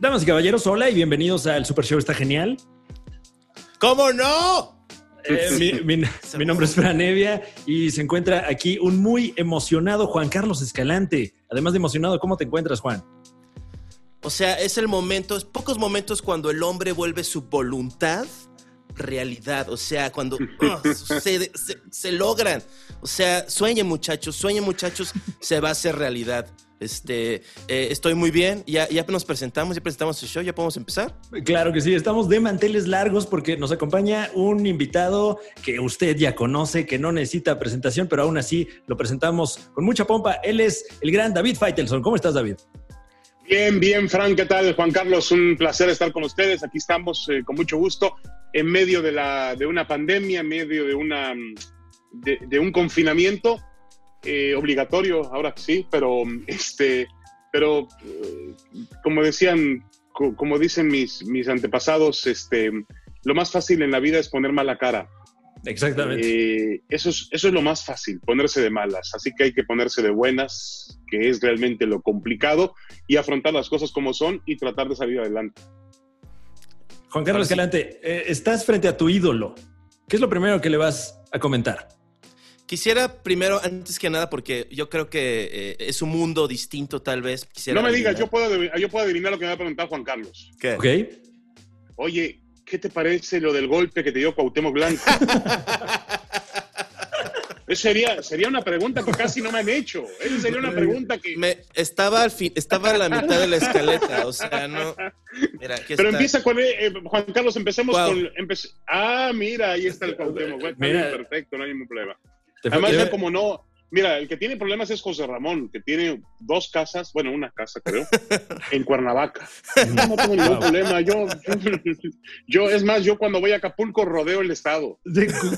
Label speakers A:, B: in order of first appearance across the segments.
A: Damas y caballeros, hola y bienvenidos al Super Show Está Genial.
B: ¿Cómo no?
A: Eh, mi, mi, nombre es Franevia y se encuentra aquí un muy emocionado Juan Carlos Escalante. Además de emocionado, ¿cómo te encuentras, Juan?
B: O sea, es el momento, es pocos momentos cuando el hombre vuelve su voluntad realidad. O sea, cuando oh, se, se, logran. O sea, sueñen muchachos, sueñen muchachos, se va a hacer realidad. Este, eh, estoy muy bien. Ya, ya nos presentamos, ya presentamos el show, ya podemos empezar.
A: Claro que sí, estamos de manteles largos porque nos acompaña un invitado que usted ya conoce, que no necesita presentación, pero aún así lo presentamos con mucha pompa. Él es el gran David Feitelson. ¿Cómo estás, David?
C: Bien, bien, Frank, ¿qué tal? Juan Carlos, un placer estar con ustedes. Aquí estamos eh, con mucho gusto en medio de, la, de una pandemia, en medio de, una, de un confinamiento eh, obligatorio, ahora sí, pero, este, pero eh, como decían, como dicen mis, mis antepasados, este, lo más fácil en la vida es poner mala cara.
A: Exactamente.
C: Eh, eso, es, eso es lo más fácil, ponerse de malas. Así que hay que ponerse de buenas, que es realmente lo complicado, y afrontar las cosas como son y tratar de salir adelante.
A: Juan Carlos Escalante, estás frente a tu ídolo. ¿Qué es lo primero que le vas a comentar?
B: Quisiera primero, antes que nada, porque yo creo que eh, es un mundo distinto tal vez.
C: no me digas, yo puedo, yo puedo adivinar lo que me va a preguntar Juan Carlos.
A: ¿Qué? Ok.
C: Oye, ¿qué te parece lo del golpe que te dio Cuauhtémoc Blanco? Esa sería, sería una pregunta que casi no me han hecho. Esa sería una pregunta que...
B: Me, estaba, al fin, estaba a la mitad de la escaleta, o sea, no...
C: Pero empieza con... Eh, Juan Carlos, empecemos con... ah, mira, ahí está el Cuauhtémoc. perfecto, no hay ningún problema. Además, ya como no, mira, el que tiene problemas es José Ramón, que tiene dos casas, bueno, una casa creo, en Cuernavaca. No, tengo ningún problema. Yo, yo, es más, yo cuando voy a Acapulco rodeo el estado.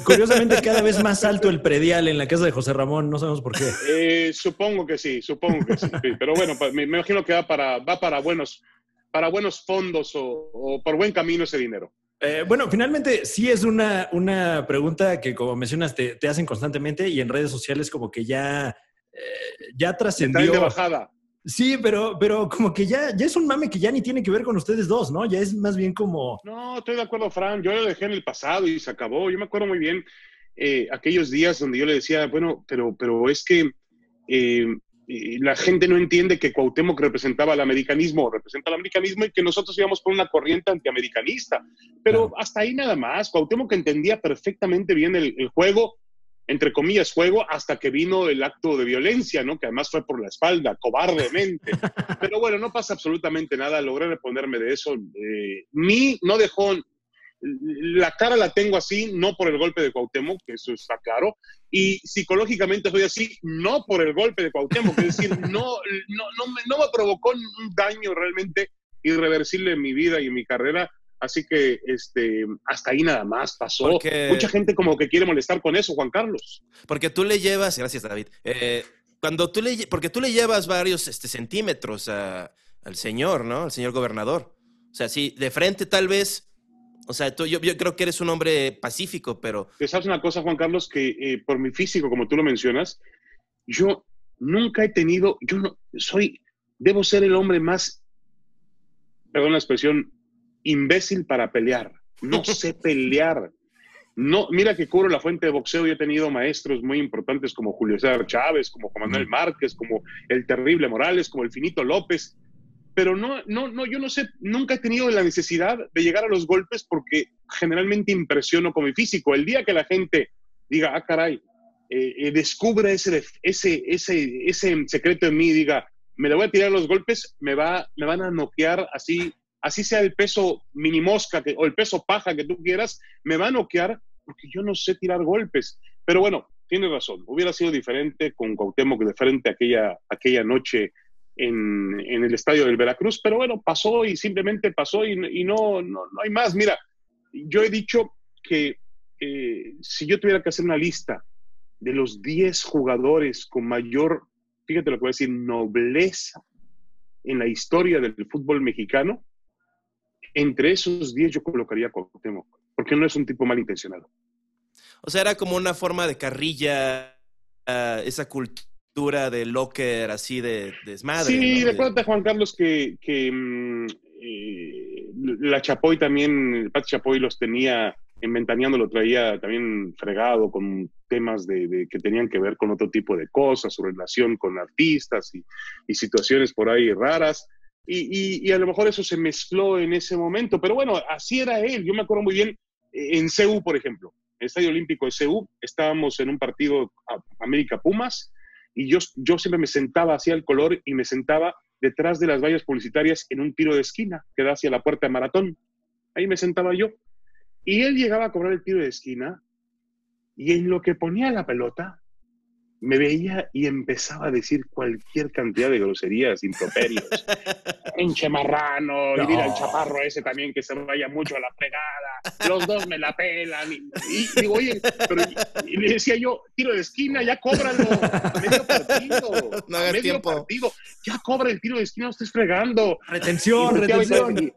A: curiosamente, cada vez más alto el predial en la casa de José Ramón, no sabemos por qué.
C: Eh, supongo que sí, supongo que sí. Pero bueno, me, imagino que va para, va para buenos, para buenos fondos o, o por buen camino ese dinero.
A: Eh, bueno, finalmente sí es una, una pregunta que, como mencionas, te, hacen constantemente y en redes sociales como que ya, eh, ya trascendió.
C: de bajada.
A: Sí, pero, pero como que ya, ya es un mame que ya ni tiene que ver con ustedes dos, ¿no? Ya es más bien como...
C: No, estoy de acuerdo, Fran. Yo lo dejé en el pasado y se acabó. Yo me acuerdo muy bien eh, aquellos días donde yo le decía, bueno, pero, pero es que la gente no entiende que Cuauhtémoc representaba el americanismo, representa el americanismo y que nosotros íbamos por una corriente antiamericanista. Pero hasta ahí nada más. Cuauhtémoc entendía perfectamente bien el, juego, entre comillas, juego, hasta que vino el acto de violencia, ¿no? Que además fue por la espalda, cobardemente. Pero bueno, no pasa absolutamente nada. Logré reponerme de eso. Eh, ni no dejó la cara la tengo así, no por el golpe de Cuauhtémoc, que eso está claro, y psicológicamente estoy así, no por el golpe de Cuauhtémoc, es decir, no, no, no, me, no me provocó un daño realmente irreversible en mi vida y en mi carrera, así que este, hasta ahí nada más pasó. Mucha gente como que quiere molestar con eso, Juan Carlos.
B: Porque tú le llevas, gracias David, eh, cuando tú le, porque tú le llevas varios este, centímetros al señor, ¿no? Al señor gobernador. O sea, sí, de frente tal vez o sea, tú, yo, creo que eres un hombre pacífico, pero...
C: ¿Sabes una cosa, Juan Carlos? Que eh, por mi físico, como tú lo mencionas, yo nunca he tenido, yo no, soy, debo ser el hombre más, perdón la expresión, imbécil para pelear. No sé pelear. No, mira que cubro la fuente de boxeo y he tenido maestros muy importantes como Julio César Chávez, como Juan Manuel Márquez, como el terrible Morales, como el Finito López pero no, no, no, yo no sé, nunca he tenido la necesidad de llegar a los golpes porque generalmente impresiono con mi físico. El día que la gente diga, ah, caray, eh, eh, descubre ese, ese, ese, ese secreto en mí diga, me le voy a tirar los golpes, me, va, me van a noquear así, así sea el peso minimosca que, o el peso paja que tú quieras, me va a noquear porque yo no sé tirar golpes. Pero bueno, tienes razón, hubiera sido diferente con Cuauhtémoc de frente aquella, aquella noche en, el estadio del Veracruz, pero bueno, pasó y simplemente pasó y, no, no, hay más. Mira, yo he dicho que eh, si yo tuviera que hacer una lista de los 10 jugadores con mayor, fíjate lo que voy a decir, nobleza en la historia del fútbol mexicano, entre esos 10 yo colocaría a Cuauhtémoc, porque no es un tipo malintencionado.
B: O sea, era como una forma de carrilla, uh, esa cultura de locker, así de, desmadre.
C: Sí, recuerda, Juan Carlos, que, mm, eh, la Chapoy también, el Pat Chapoy los tenía inventaneando, lo traía también fregado con temas de, que tenían que ver con otro tipo de cosas, su relación con artistas y, situaciones por ahí raras. Y, y, a lo mejor eso se mezcló en ese momento, pero bueno, así era él. Yo me acuerdo muy bien eh, en CEU, por ejemplo, en el Estadio Olímpico de CEU, estábamos en un partido América Pumas y yo, yo siempre me sentaba hacia el color y me sentaba detrás de las vallas publicitarias en un tiro de esquina que da hacia la puerta de maratón. Ahí me sentaba yo. Y él llegaba a cobrar el tiro de esquina y en lo que ponía la pelota, me veía y empezaba a decir cualquier cantidad de groserías, improperios. Enche marrano, y mira el chaparro ese también que se vaya mucho a la fregada. Los dos me la pelan. Y, digo, oye, pero y, le decía yo, tiro de esquina, ya cóbralo. Medio partido. No medio tiempo. partido. Ya cobra el tiro de esquina, no estés fregando.
A: Retención, retención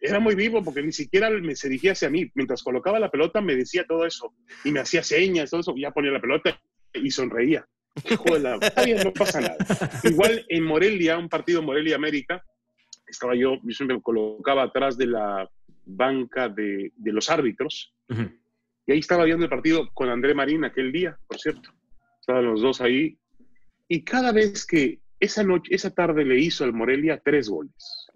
C: era muy vivo porque ni siquiera me se dirigía hacia mí. Mientras colocaba la pelota me decía todo eso y me hacía señas, todo eso. Ya ponía la pelota y sonreía. Joder, no pasa nada. Igual en Morelia, un partido Morelia-América, estaba yo, yo siempre me colocaba atrás de la banca de, de los árbitros. Y ahí estaba viendo el partido con André Marín aquel día, por cierto. Estaban los dos ahí. Y cada vez que esa noche, esa tarde le hizo al Morelia tres goles.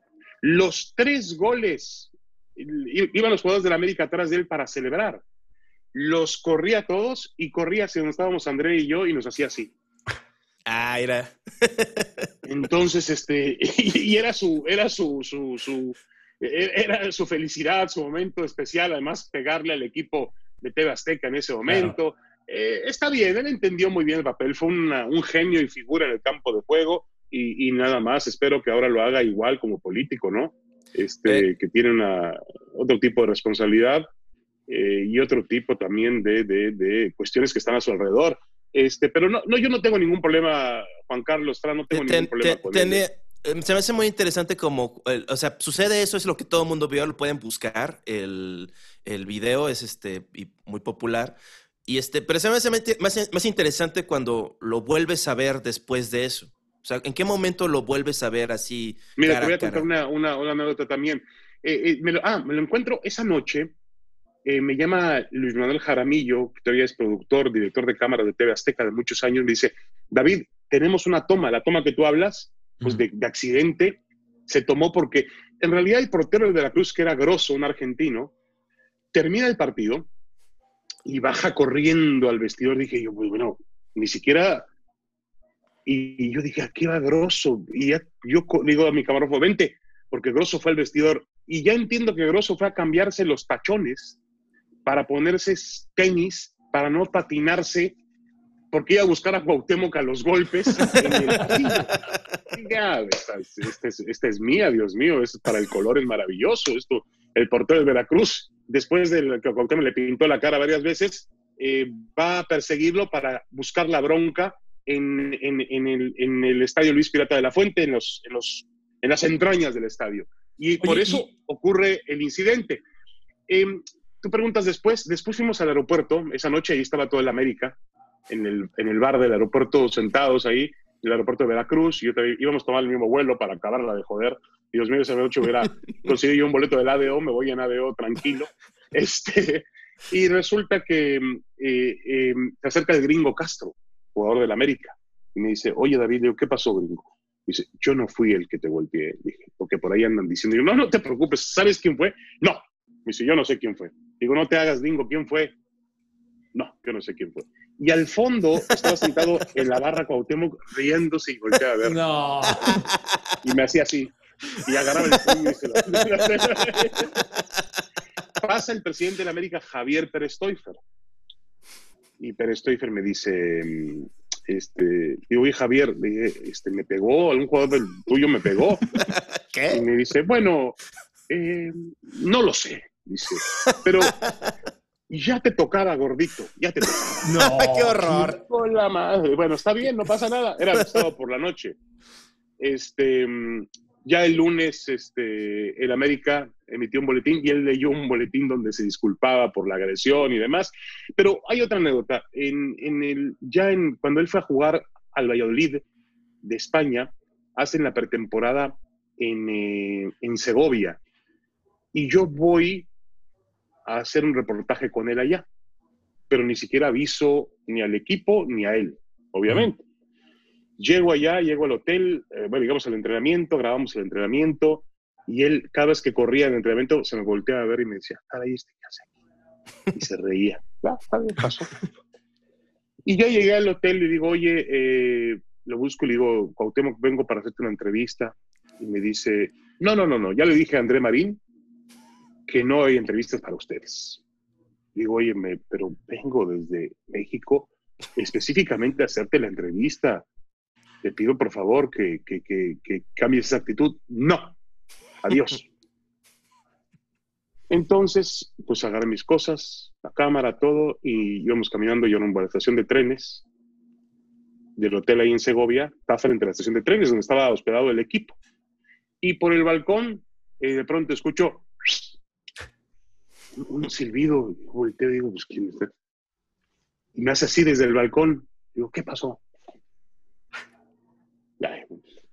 C: Los tres goles, iban los jugadores de la América atrás de él para celebrar. Los corría todos y corría hacia donde estábamos André y yo y nos hacía así.
B: Ah, era.
C: Entonces, este, y, era su, era su, su, e, era su felicidad, su momento especial, además pegarle al equipo de TV Azteca en ese momento. Eh, está bien, él entendió muy bien el papel, fue un genio y figura en el campo de juego y, nada más. Espero que ahora lo haga igual como político, ¿no? Este, eh. que tiene una, otro tipo de responsabilidad eh, y otro tipo también de, de, de, cuestiones que están a su alrededor. Este, pero no, no, yo no tengo ningún problema, Juan Carlos no tengo ningún problema con él.
B: Em, se me hace muy interesante como, o sea, sucede eso, es lo que todo el mundo vio, lo pueden buscar, el, el video es este, muy popular, y este, pero se me hace más, más interesante cuando lo vuelves a ver después de eso. O sea, ¿en qué momento lo vuelves a ver así?
C: Mira, te voy a contar una, una, una, anécdota también. Eh, eh, me lo, ah, me lo encuentro esa noche. Eh, me llama Luis Manuel Jaramillo, que todavía es productor, director de cámara de TV Azteca de muchos años. Me dice, David, tenemos una toma. La toma que tú hablas, pues de, de accidente, se tomó porque en realidad el portero de Veracruz, que era Grosso, un argentino, termina el partido y baja corriendo al vestidor. Dije yo, pues bueno, ni siquiera y, yo dije, aquí va Grosso. Y ya, yo digo a mi camarógrafo, vente, porque Grosso fue al vestidor. Y ya entiendo que Grosso fue a cambiarse los tachones para ponerse tenis, para no patinarse, porque iba a buscar a Cuauhtémoc a los golpes en el ya, esta, esta, es, mía, Dios mío, es para el color es maravilloso. Esto, el portero de Veracruz, después de que Cuauhtémoc le pintó la cara varias veces, eh, va a perseguirlo para buscar la bronca en, en, el, en, el, estadio Luis Pirata de la Fuente, en, los, las entrañas del estadio. Y por eso ocurre el incidente. Em, tú preguntas después, después fuimos al aeropuerto, esa noche ahí estaba toda la América, en el, en el bar del aeropuerto, sentados ahí, en el aeropuerto de Veracruz, y yo íbamos a tomar el mismo vuelo para acabarla de joder. Dios mío, esa noche hubiera conseguido yo un boleto del ADO, me voy en ADO tranquilo. Este, y resulta que eh, em, se acerca el gringo Castro, jugador del América. Y me dice, oye David, ¿qué pasó, gringo? Dice, yo no fui el que te golpeé. Dije, porque por ahí andan diciendo, yo, no, no te preocupes, ¿sabes quién fue? No. Me dice, yo no sé quién fue. Digo, no te hagas, gringo, ¿quién fue? No, yo no sé quién fue. Y al fondo estaba sentado en la barra Cuauhtémoc riéndose y volteaba a ver.
A: No.
C: Y me hacía así. Y agarraba el puño y se lo... Pasa el presidente de la América, Javier Pérez Toifer y Pérez Stoifer me dice, mm, este, digo, oye Javier, este, me pegó, algún jugador del tuyo me pegó.
B: ¿Qué?
C: Y me dice, bueno, eh, no lo sé, dice, pero ya te tocaba, gordito, ya te tocaba.
B: No, qué horror.
C: Hola, madre. Bueno, está bien, no pasa nada. Era el sábado por la noche. Este, mm, ya el lunes, este, el América emitió un boletín y él leyó un boletín donde se disculpaba por la agresión y demás. Pero hay otra anécdota. En, en el, ya en, cuando él fue a jugar al Valladolid de España, hacen la pretemporada en, eh, en Segovia. Y yo voy a hacer un reportaje con él allá, pero ni siquiera aviso ni al equipo ni a él, obviamente. Llego allá, llego al hotel, eh, bueno, llegamos al entrenamiento, grabamos el entrenamiento, y él, cada vez que corría en el entrenamiento, se me volteaba a ver y me decía, ahí este qué hace aquí? Y se reía. Ah, está bien, pasó. Y ya llegué al hotel y digo, oye, eh, lo busco y le digo, Cuauhtémoc, vengo para hacerte una entrevista. Y me dice, no, no, no, no, ya le dije a André Marín que no hay entrevistas para ustedes. Digo, oye, me, pero vengo desde México específicamente a hacerte la entrevista. Te pido por favor que, que, que, que cambies esa actitud. No, adiós. Entonces, pues agarré mis cosas, la cámara, todo, y íbamos caminando yo rumbo a la estación de trenes del hotel ahí en Segovia, estaba frente a la estación de trenes donde estaba hospedado el equipo. Y por el balcón, eh, de pronto escucho un silbido, volteo y digo, pues quién es este? Y me hace así desde el balcón. Digo, ¿qué pasó?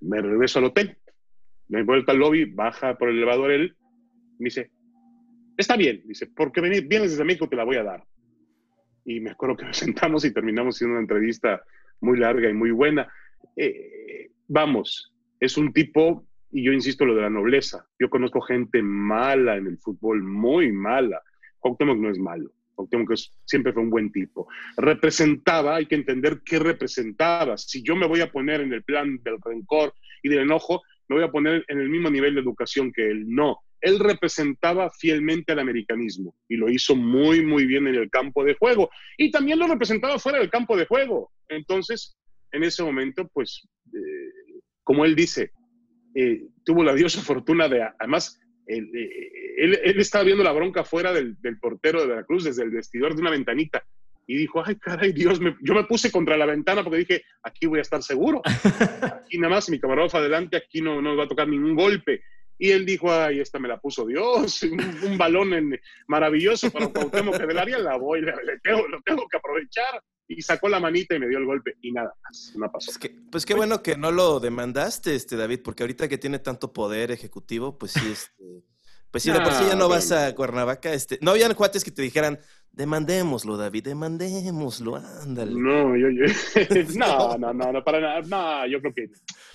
C: Me regreso al hotel. Me vuelto al lobby, baja por el elevador él, me dice, está bien, dice, porque vienes desde México, te la voy a dar. Y me acuerdo que nos sentamos y terminamos haciendo una entrevista muy larga y muy buena. Eh, vamos, es un tipo, y yo insisto lo de la nobleza, yo conozco gente mala en el fútbol, muy mala. Cuauhtémoc no es malo. Cuauhtémoc siempre fue un buen tipo. Representaba, hay que entender qué representaba. Si yo me voy a poner en el plan del rencor y del enojo, me voy a poner en el mismo nivel de educación que él. No, él representaba fielmente al americanismo y lo hizo muy, muy bien en el campo de juego. Y también lo representaba fuera del campo de juego. Entonces, en ese momento, pues, eh, como él dice, eh, tuvo la diosa fortuna de, además, él, él, estaba viendo la bronca fuera del, del, portero de Veracruz desde el vestidor de una ventanita y dijo, ay, caray, Dios, me, yo me puse contra la ventana porque dije, aquí voy a estar seguro. Aquí nada más mi camarógrafo adelante, aquí no, no va a tocar ningún golpe. Y él dijo, ay, esta me la puso Dios, un, un balón en, maravilloso para Cuauhtémoc que del área la voy, tengo, lo tengo que aprovechar. Y sacó la manita y me dio el golpe y nada más, no pasó.
B: Que, pues qué bueno que no lo demandaste, este David, porque ahorita que tiene tanto poder ejecutivo, pues sí, este, pues sí, de por sí ya no vas a Cuernavaca, este, no habían cuates que te dijeran, demandémoslo, David, demandémoslo, ándale.
C: No, yo, yo no, no, no, no, para nada, no, yo creo que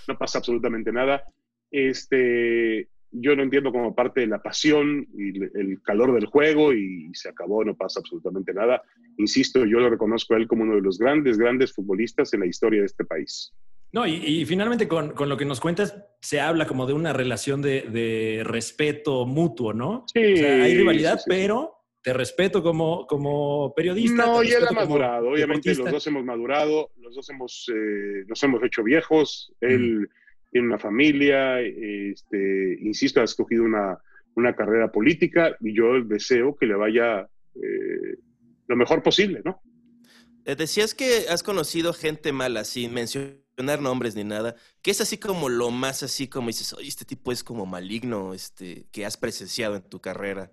C: no pasa absolutamente nada. Este, yo no entiendo como parte de la pasión y el calor del juego y se acabó, no pasa absolutamente nada. Insisto, yo lo reconozco a él como uno de los grandes, grandes futbolistas en la historia de este país.
A: No, y, y finalmente con, con, lo que nos cuentas, se habla como de una relación de, de respeto mutuo, ¿no?
C: Sí.
A: O sea, hay rivalidad, sí, sí. pero te respeto como, como periodista.
C: No, y él ha madurado. Obviamente deportista. los dos hemos madurado, los dos hemos, eh, nos hemos hecho viejos. Él mm. Tiene una familia, este, insisto, ha escogido una, una, carrera política y yo deseo que le vaya eh, lo mejor posible, ¿no?
B: Eh, decías que has conocido gente mala, sin mencionar nombres ni nada, que es así como lo más así como dices, oye, este tipo es como maligno, este, que has presenciado en tu carrera.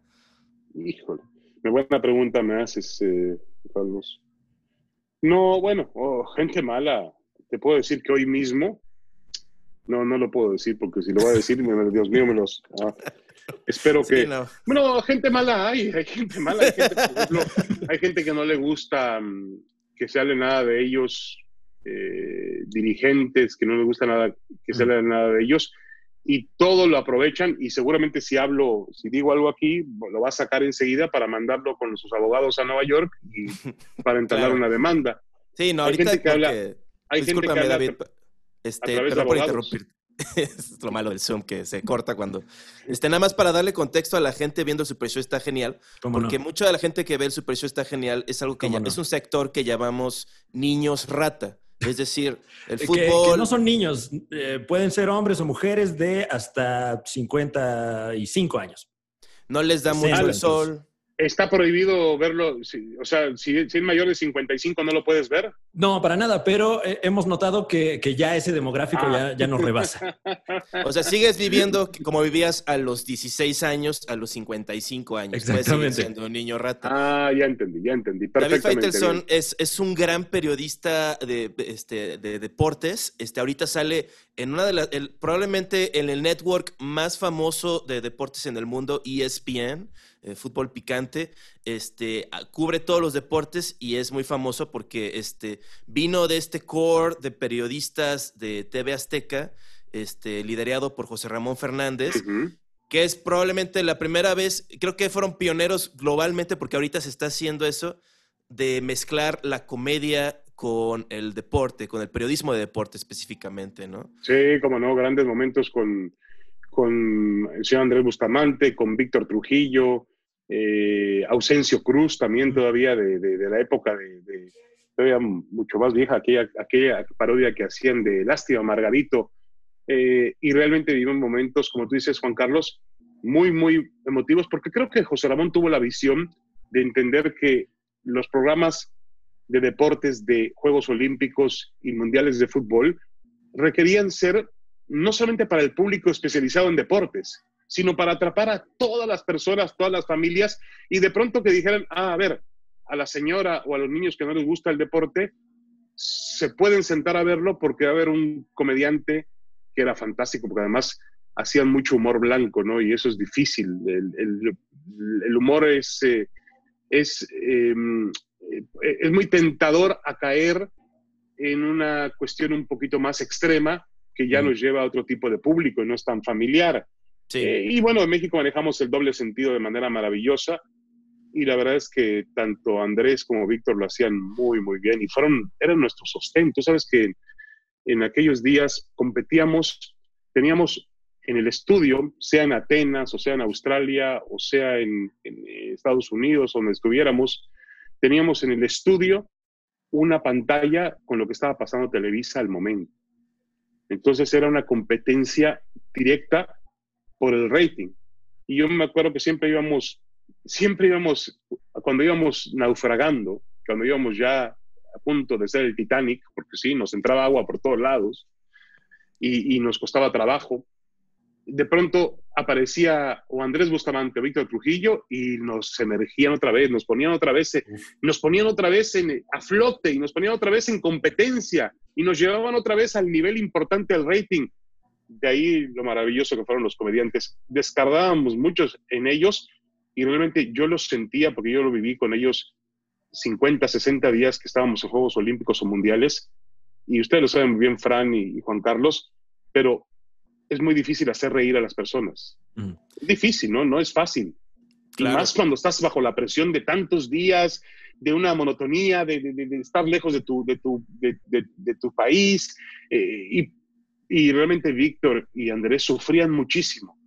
C: Híjole, una buena pregunta me haces, eh, Carlos. No, bueno, oh, gente mala. Te puedo decir que hoy mismo, no, no lo puedo decir porque si lo voy a decir, Dios mío, me los... Ah, espero que... No. Bueno, gente mala hay, hay gente mala. Hay gente, por ejemplo, hay gente que no le gusta um, que se hable nada de ellos, eh, dirigentes que no le gusta nada que se hable nada de ellos y todo lo aprovechan y seguramente si hablo, si digo algo aquí, lo va a sacar enseguida para mandarlo con sus abogados a Nueva York y para entablar claro. una demanda.
B: Sí, no,
C: hay
B: ahorita
C: gente que habla, hay gente que habla
B: David, este, perdón por interrumpir. es lo malo del Zoom que se corta cuando. Este, nada más para darle contexto a la gente viendo el Super Show está genial. Porque no? mucha de la gente que ve el Super Show está genial es algo que ya, no? es un sector que llamamos niños rata. Es decir, el fútbol.
A: Que, que no son niños, eh, pueden ser hombres o mujeres de hasta 55 años.
B: No les da mucho el sol.
C: Está prohibido verlo, o sea, si, si, es mayor de 55 no lo puedes ver.
A: No, para nada, pero eh, hemos notado que, que, ya ese demográfico ya, ah. ya nos rebasa.
B: o sea, sigues viviendo como vivías a los 16 años, a los 55 años.
A: Exactamente.
B: siendo un niño rata.
C: Ah, ya entendí, ya entendí.
B: David Faitelson es, es, un gran periodista de, este, de deportes. Este, ahorita sale en una de las, probablemente en el network más famoso de deportes en el mundo, ESPN. Eh, fútbol picante, este, cubre todos los deportes y es muy famoso porque este, vino de este core de periodistas de TV Azteca, este, liderado por José Ramón Fernández, que es probablemente la primera vez, creo que fueron pioneros globalmente porque ahorita se está haciendo eso, de mezclar la comedia con el deporte, con el periodismo de deporte específicamente, ¿no?
C: Sí, como no, grandes momentos con, con el señor Andrés Bustamante, con Víctor Trujillo, eh, Ausencio Cruz también todavía de, la época de, todavía mucho más vieja, aquella, aquella parodia que hacían de Lástima Margarito. Eh, y realmente vivimos momentos, como tú dices, Juan Carlos, muy, muy emotivos, porque creo que José Ramón tuvo la visión de entender que los programas de deportes de Juegos Olímpicos y Mundiales de Fútbol requerían ser no solamente para el público especializado en deportes, sino para atrapar a todas las personas, todas las familias, y de pronto que dijeran, ah, a ver, a la señora o a los niños que no les gusta el deporte, se pueden sentar a verlo porque va a haber un comediante que era fantástico, porque además hacían mucho humor blanco, ¿no? Y eso es difícil. El, humor es, eh, es, em, eh, es muy tentador a caer en una cuestión un poquito más extrema que ya nos lleva a otro tipo de público y no es tan familiar. Eh, y bueno, en México manejamos el doble sentido de manera maravillosa y la verdad es que tanto Andrés como Víctor lo hacían muy, muy bien y fueron, eran nuestro sostén. Tú sabes que en aquellos días competíamos, teníamos en el estudio, sea en Atenas, o sea en Australia, o sea en, en Estados Unidos, donde estuviéramos, teníamos en el estudio una pantalla con lo que estaba pasando Televisa al momento. Entonces era una competencia directa por el rating. Y yo me acuerdo que siempre íbamos, siempre íbamos, cuando íbamos naufragando, cuando íbamos ya a punto de ser el Titanic, porque sí, nos entraba agua por todos lados y, nos costaba trabajo, de pronto aparecía o Andrés Bustamante o Víctor Trujillo y nos emergían otra vez, nos ponían otra vez, nos ponían otra vez en, a flote y nos ponían otra vez en competencia y nos llevaban otra vez al nivel importante del rating de ahí lo maravilloso que fueron los comediantes. Descardábamos muchos en ellos y realmente yo los sentía porque yo lo viví con ellos 50, 60 días que estábamos en Juegos Olímpicos o Mundiales. Y ustedes lo saben muy bien, Fran y, Juan Carlos, pero es muy difícil hacer reír a las personas. Mm. Es difícil, ¿no? No es fácil. más cuando estás bajo la presión de tantos días, de una monotonía, de, estar lejos de tu, de tu, de, tu país. Eh, y y realmente Víctor y Andrés sufrían muchísimo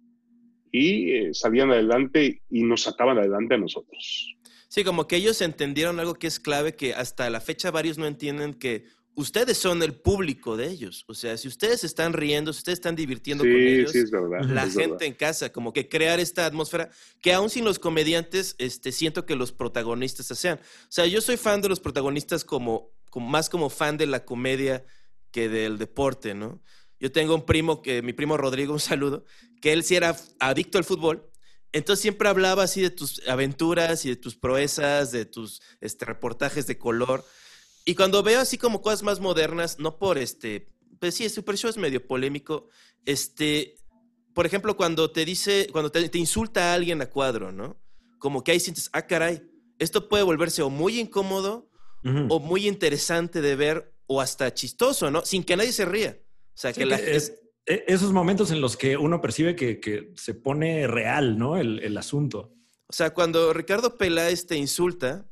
C: y eh, salían adelante y nos sacaban adelante a nosotros.
B: Sí, como que ellos entendieron algo que es clave, que hasta la fecha varios no entienden que ustedes son el público de ellos. O sea, si ustedes están riendo, si ustedes están divirtiendo con ellos,
C: sí, es verdad,
B: la gente en casa, como que crear esta atmósfera, que aún sin los comediantes, este, siento que los protagonistas sean. O sea, yo soy fan de los protagonistas como, como más como fan de la comedia que del deporte, ¿no? Yo tengo un primo, que mi primo Rodrigo, un saludo, que él sí era adicto al fútbol. Entonces siempre hablaba así de tus aventuras y de tus proezas, de tus este, reportajes de color. Y cuando veo así como cosas más modernas, no por este, pues sí, el Super Show es medio polémico. Este, por ejemplo, cuando te dice, cuando te, insulta a alguien a cuadro, ¿no? Como que ahí sientes, ah, caray, esto puede volverse o muy incómodo o muy interesante de ver o hasta chistoso, ¿no? Sin que nadie se ría. O sea, que,
A: es, e, esos momentos en los que uno percibe que, se pone real, ¿no? El, asunto.
B: O sea, cuando Ricardo Peláez te insulta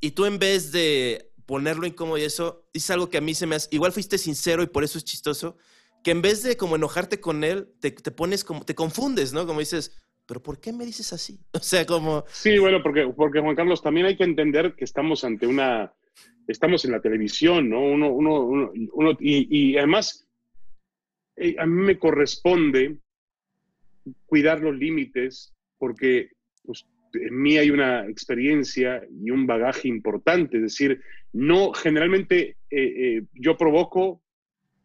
B: y tú en vez de ponerlo incómodo y eso, dices algo que a mí se me hace, igual fuiste sincero y por eso es chistoso, que en vez de como enojarte con él, te, pones como, te confundes, ¿no? Como dices, pero ¿por qué me dices así? O sea, como...
C: Sí, bueno, porque, porque Juan Carlos, también hay que entender que estamos ante una, estamos en la televisión, ¿no? Uno, uno, uno, y, y, además eh, a mí me corresponde cuidar los límites porque pues, en mí hay una experiencia y un bagaje importante, es decir, no generalmente eh, eh, yo provoco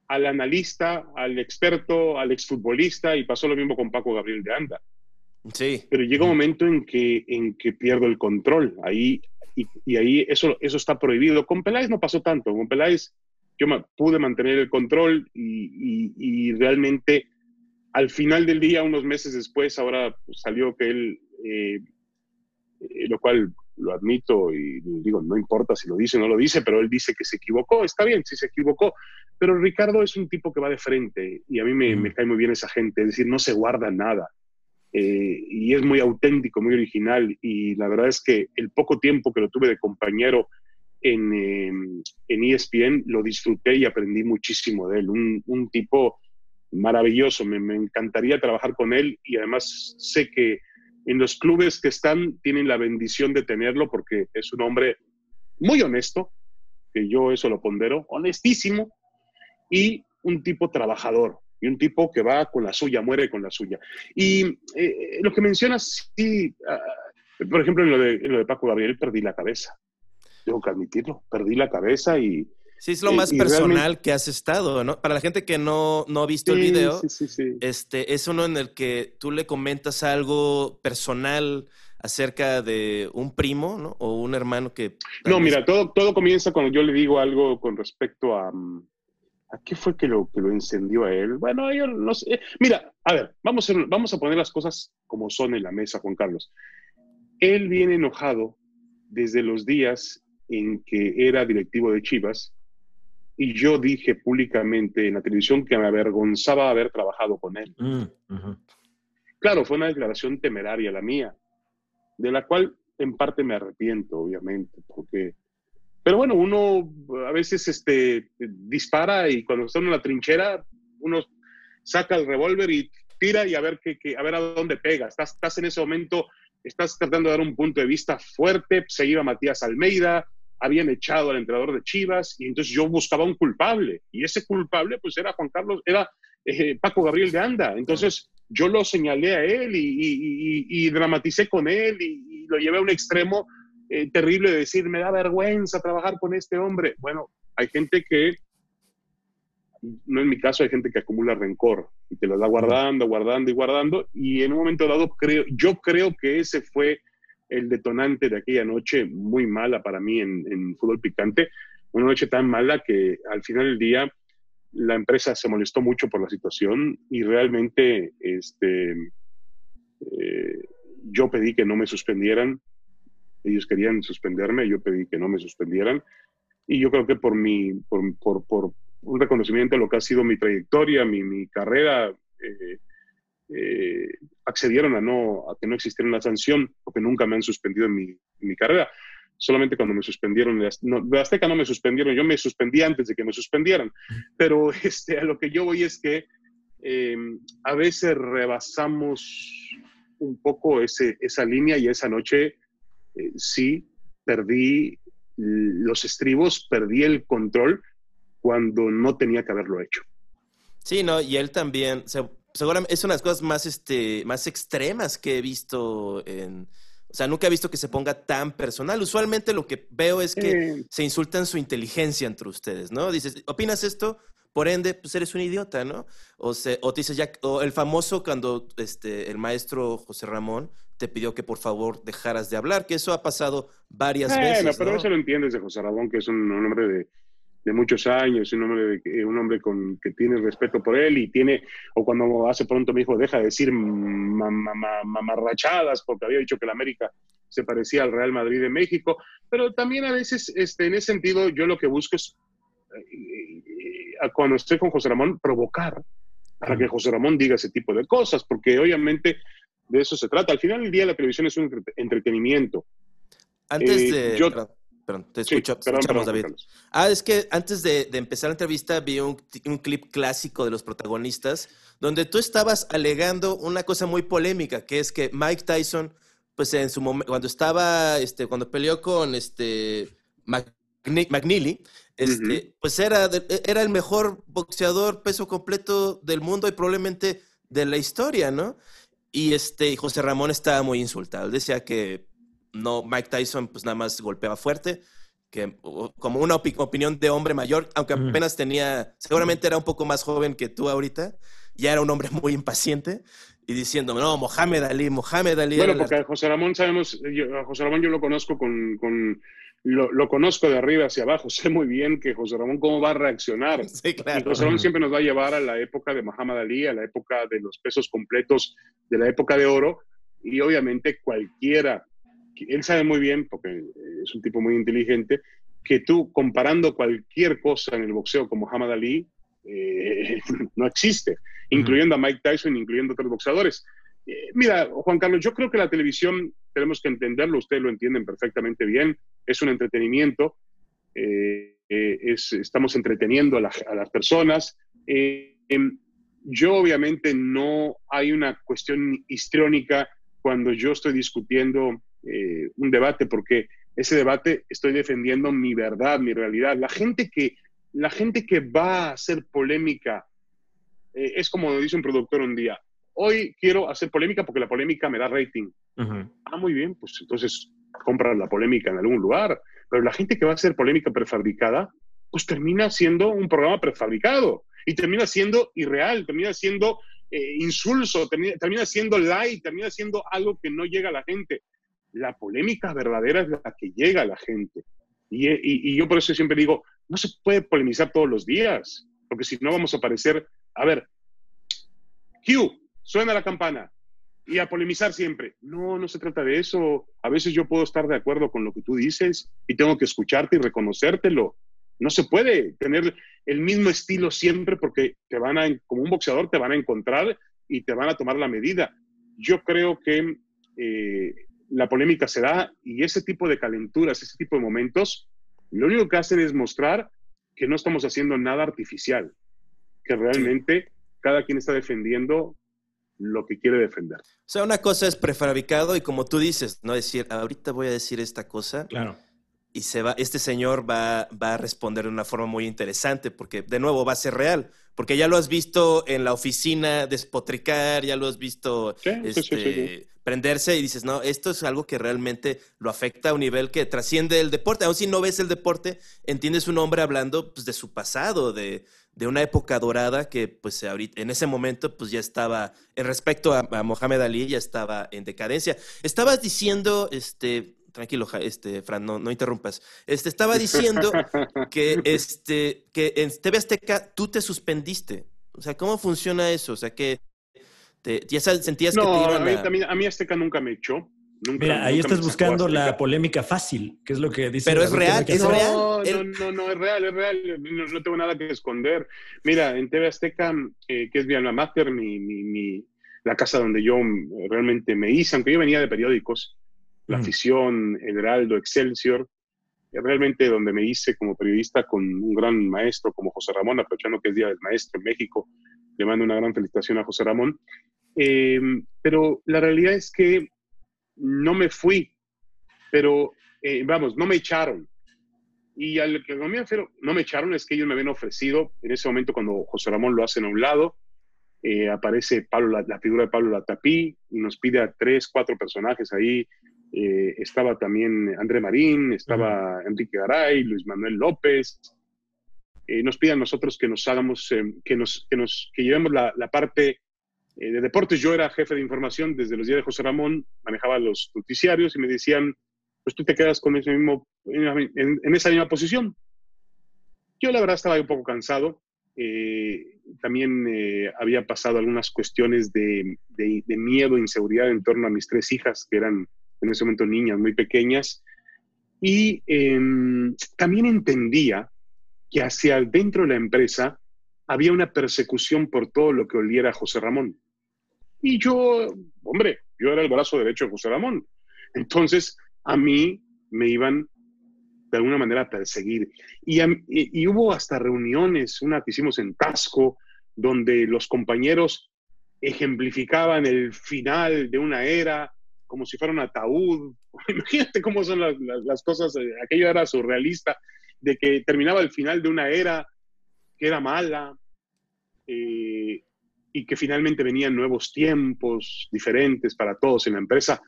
C: al analista, al experto, al exfutbolista y pasó lo mismo con Paco Gabriel de Anda.
B: Sí.
C: Pero llega un momento en que, en que pierdo el control. Ahí, y, ahí eso, eso está prohibido. Con Peláez no pasó tanto. Con Peláez yo pude mantener el control y, realmente al final del día, unos meses después, ahora pues, salió que él, eh, eh, lo cual lo admito y digo, no importa si lo dice o no lo dice, pero él dice que se equivocó, está bien, si se equivocó, pero Ricardo es un tipo que va de frente y a mí me, me cae muy bien esa gente, es decir, no se guarda nada. Eh, y es muy auténtico, muy original. Y la verdad es que el poco tiempo que lo tuve de compañero en, em, en ESPN lo disfruté y aprendí muchísimo de él. Un, tipo maravilloso, me, encantaría trabajar con él y además sé que en los clubes que están tienen la bendición de tenerlo porque es un hombre muy honesto, que yo eso lo pondero, honestísimo, y un tipo trabajador y un tipo que va con la suya, muere con la suya. Y eh, lo que mencionas, sí, ah, por ejemplo, en lo de Paco Gabriel, perdí la cabeza. Tengo que admitirlo, perdí la cabeza y...
B: Sí, es lo más personal que has estado, ¿no? Para la gente que no, no ha visto el video, este, es uno en el que tú le comentas algo personal acerca de un primo, ¿no? O un hermano que...
C: No, mira, todo, todo comienza cuando yo le digo algo con respecto a... Mm, ¿A qué fue que lo, que lo encendió a él? Bueno, yo no sé. Mira, a ver, vamos a, vamos a poner las cosas como son en la mesa, Juan Carlos. Él viene enojado desde los días en que era directivo de Chivas y yo dije públicamente en la televisión que me avergonzaba haber trabajado con él. Mm, claro, fue una declaración temeraria la mía, de la cual en parte me arrepiento, obviamente, porque pero bueno, uno a veces este, dispara y cuando está en la trinchera, uno saca el revólver y tira y a ver, qué, a ver a dónde pega. Estás, estás en ese momento, estás tratando de dar un punto de vista fuerte. Se iba Matías Almeida, habían echado al entrenador de Chivas y entonces yo buscaba un culpable. Y ese culpable pues era Juan Carlos, era eh, Paco Gabriel de Anda. Entonces yo lo señalé a él y, dramaticé con él y, lo llevé a un extremo eh, terrible de decir, me da vergüenza trabajar con este hombre. Bueno, hay gente que, no en mi caso, hay gente que acumula rencor y te lo da guardando, guardando y guardando. Y en un momento dado, creo, yo creo que ese fue el detonante de aquella noche muy mala para mí en, fútbol picante. Una noche tan mala que al final del día la empresa se molestó mucho por la situación y realmente este, eh, yo pedí que no me suspendieran ellos querían suspenderme, yo pedí que no me suspendieran. Y yo creo que por, mi, por, por, por un reconocimiento de lo que ha sido mi trayectoria, mi, mi carrera, eh, eh, accedieron a, no, a que no existiera una sanción, porque nunca me han suspendido en mi, mi carrera. Solamente cuando me suspendieron, de Azteca no me suspendieron, yo me suspendí antes de que me suspendieran. Pero este, a lo que yo voy es que eh, a veces rebasamos un poco ese, esa línea y esa noche eh, sí perdí los estribos, perdí el control cuando no tenía que haberlo hecho.
B: Sí, no, y él también, seguramente es una de las cosas más, este, más extremas que he visto en... O sea, nunca he visto que se ponga tan personal. Usualmente lo que veo es que se insultan su inteligencia entre ustedes, ¿no? Dices, ¿opinas esto? Por ende, pues eres un idiota, ¿no? O, se, o te dices ya, o el famoso cuando este, el maestro José Ramón te pidió que por favor dejaras de hablar, que eso ha pasado varias veces.
C: Bueno, pero eso lo entiendes de José Ramón, que es un, hombre de, de, muchos años, un hombre, de, un hombre con, que tiene respeto por él y tiene, o cuando hace pronto me dijo, deja de decir mamarrachadas, porque había dicho que la América se parecía al Real Madrid de México, pero también a veces este, en ese sentido yo lo que busco es, eh, eh, cuando estoy con José Ramón, provocar para que José Ramón diga ese tipo de cosas, porque obviamente de eso se trata. Al final del día la televisión es un entretenimiento.
B: Antes eh, de... perdón, te escucho, escuchamos, David. Ah, es que antes de, empezar la entrevista vi un, clip clásico de los protagonistas donde tú estabas alegando una cosa muy polémica, que es que Mike Tyson, pues en su momento, cuando estaba, este, cuando peleó con este McNeely, este, pues era, era el mejor boxeador peso completo del mundo y probablemente de la historia, ¿no? Y este, José Ramón estaba muy insultado. Él decía que no, Mike Tyson pues nada más golpeaba fuerte, que como una opinión de hombre mayor, aunque apenas tenía, seguramente era un poco más joven que tú ahorita, ya era un hombre muy impaciente y diciendo, no, Mohamed Ali, Mohamed Ali.
C: Bueno, porque a José Ramón sabemos, a José Ramón yo lo conozco con, con lo, conozco de arriba hacia abajo, sé muy bien que José Ramón cómo va a reaccionar.
B: Sí, claro.
C: Y José Ramón siempre nos va a llevar a la época de Muhammad Ali, a la época de los pesos completos, de la época de oro, y obviamente cualquiera, él sabe muy bien, porque es un tipo muy inteligente, que tú comparando cualquier cosa en el boxeo con Muhammad Ali, eh, no existe, incluyendo a Mike Tyson, incluyendo a otros boxeadores. Eh, mira, Juan Carlos, yo creo que la televisión tenemos que entenderlo, ustedes lo entienden perfectamente bien, es un entretenimiento, eh, estamos entreteniendo a, las personas. Em, yo obviamente no hay una cuestión histriónica cuando yo estoy discutiendo un debate, porque ese debate estoy defendiendo mi verdad, mi realidad. La gente que, la gente que va a hacer polémica eh, es como dice un productor un día, hoy quiero hacer polémica porque la polémica me da rating. Ah, muy bien, pues entonces compras la polémica en algún lugar. Pero la gente que va a hacer polémica prefabricada, pues termina siendo un programa prefabricado y termina siendo irreal, termina siendo eh, insulso, termina siendo light, termina siendo algo que no llega a la gente la polémica verdadera es la que llega a la gente. Y, yo por eso siempre digo, no se puede polemizar todos los días, porque si no vamos a parecer, a ver, Q, suena la campana y a polemizar siempre. No, no se trata de eso. A veces yo puedo estar de acuerdo con lo que tú dices y tengo que escucharte y reconocértelo. No se puede tener el mismo estilo siempre porque te van a, como un boxeador, te van a encontrar y te van a tomar la medida. Yo creo que eh, la polémica se da y ese tipo de calenturas, ese tipo de momentos, lo único que hacen es mostrar que no estamos haciendo nada artificial, que realmente cada quien está defendiendo lo que quiere defender. O
B: sea, una cosa es prefabricado y como tú dices, no decir, ahorita voy a decir esta cosa.
A: Claro.
B: Y se va, este señor va, va a responder de una forma muy interesante, porque de nuevo va a ser real, porque ya lo has visto en la oficina despotricar, ya lo has visto este, prenderse y dices, no, esto es algo que realmente lo afecta a un nivel que trasciende el deporte. Aún si no ves el deporte, entiendes un hombre hablando pues, de su pasado, de, de, una época dorada que pues ahorita, en ese momento pues ya estaba, en respecto a, a Mohamed Ali, ya estaba en decadencia. Estabas diciendo, este, tranquilo, este, Fran, no, no, interrumpas. Este, estaba diciendo que, este, que en TV Azteca tú te suspendiste. O sea, ¿cómo funciona eso? O sea, que ¿Ya sentías que te iban
C: a... a mí Azteca nunca me echó. Nunca,
A: Mira, ahí estás buscando la polémica fácil, que es lo que dice.
B: Pero es real, es
C: no,
B: real.
C: No, no, no, es real, es real. No, tengo nada que esconder. Mira, en TV Azteca, eh, que es mi alma mater, mi, mi, la casa donde yo realmente me hice, aunque yo venía de periódicos, La Afición, El Heraldo, Excelsior, realmente donde me hice como periodista con un gran maestro como José Ramón, aprovechando que es Día del Maestro en México, le mando una gran felicitación a José Ramón. Eh, pero la realidad es que no me fui, pero eh, vamos, no me echaron. Y al que no me, no me echaron es que ellos me habían ofrecido, en ese momento cuando José Ramón lo hacen a un lado, eh, aparece Pablo, la, figura de Pablo Latapí y nos pide a tres, cuatro personajes ahí. Estaba también André Marín, estaba Enrique Garay, Luis Manuel López. nos pide a nosotros que nos hagamos, que, nos, que, nos, que llevemos la, la parte eh, de deportes yo era jefe de información desde los días de José Ramón, manejaba los noticiarios y me decían, pues tú te quedas con ese mismo, en, esa misma posición. Yo la verdad estaba un poco cansado. Eh, también eh, había pasado algunas cuestiones de, de, de miedo, inseguridad en torno a mis tres hijas, que eran en ese momento niñas muy pequeñas. Y em, también entendía que hacia dentro de la empresa había una persecución por todo lo que oliera a José Ramón. Y yo, hombre, yo era el brazo derecho de José Ramón. Entonces, a mí me iban de alguna manera a perseguir. Y, y, hubo hasta reuniones, una que hicimos en Tasco, donde los compañeros ejemplificaban el final de una era como si fuera un ataúd. Imagínate cómo son las, las, cosas, eh, aquello era surrealista, de que terminaba el final de una era que era mala. Eh, y que finalmente venían nuevos tiempos diferentes para todos en la empresa.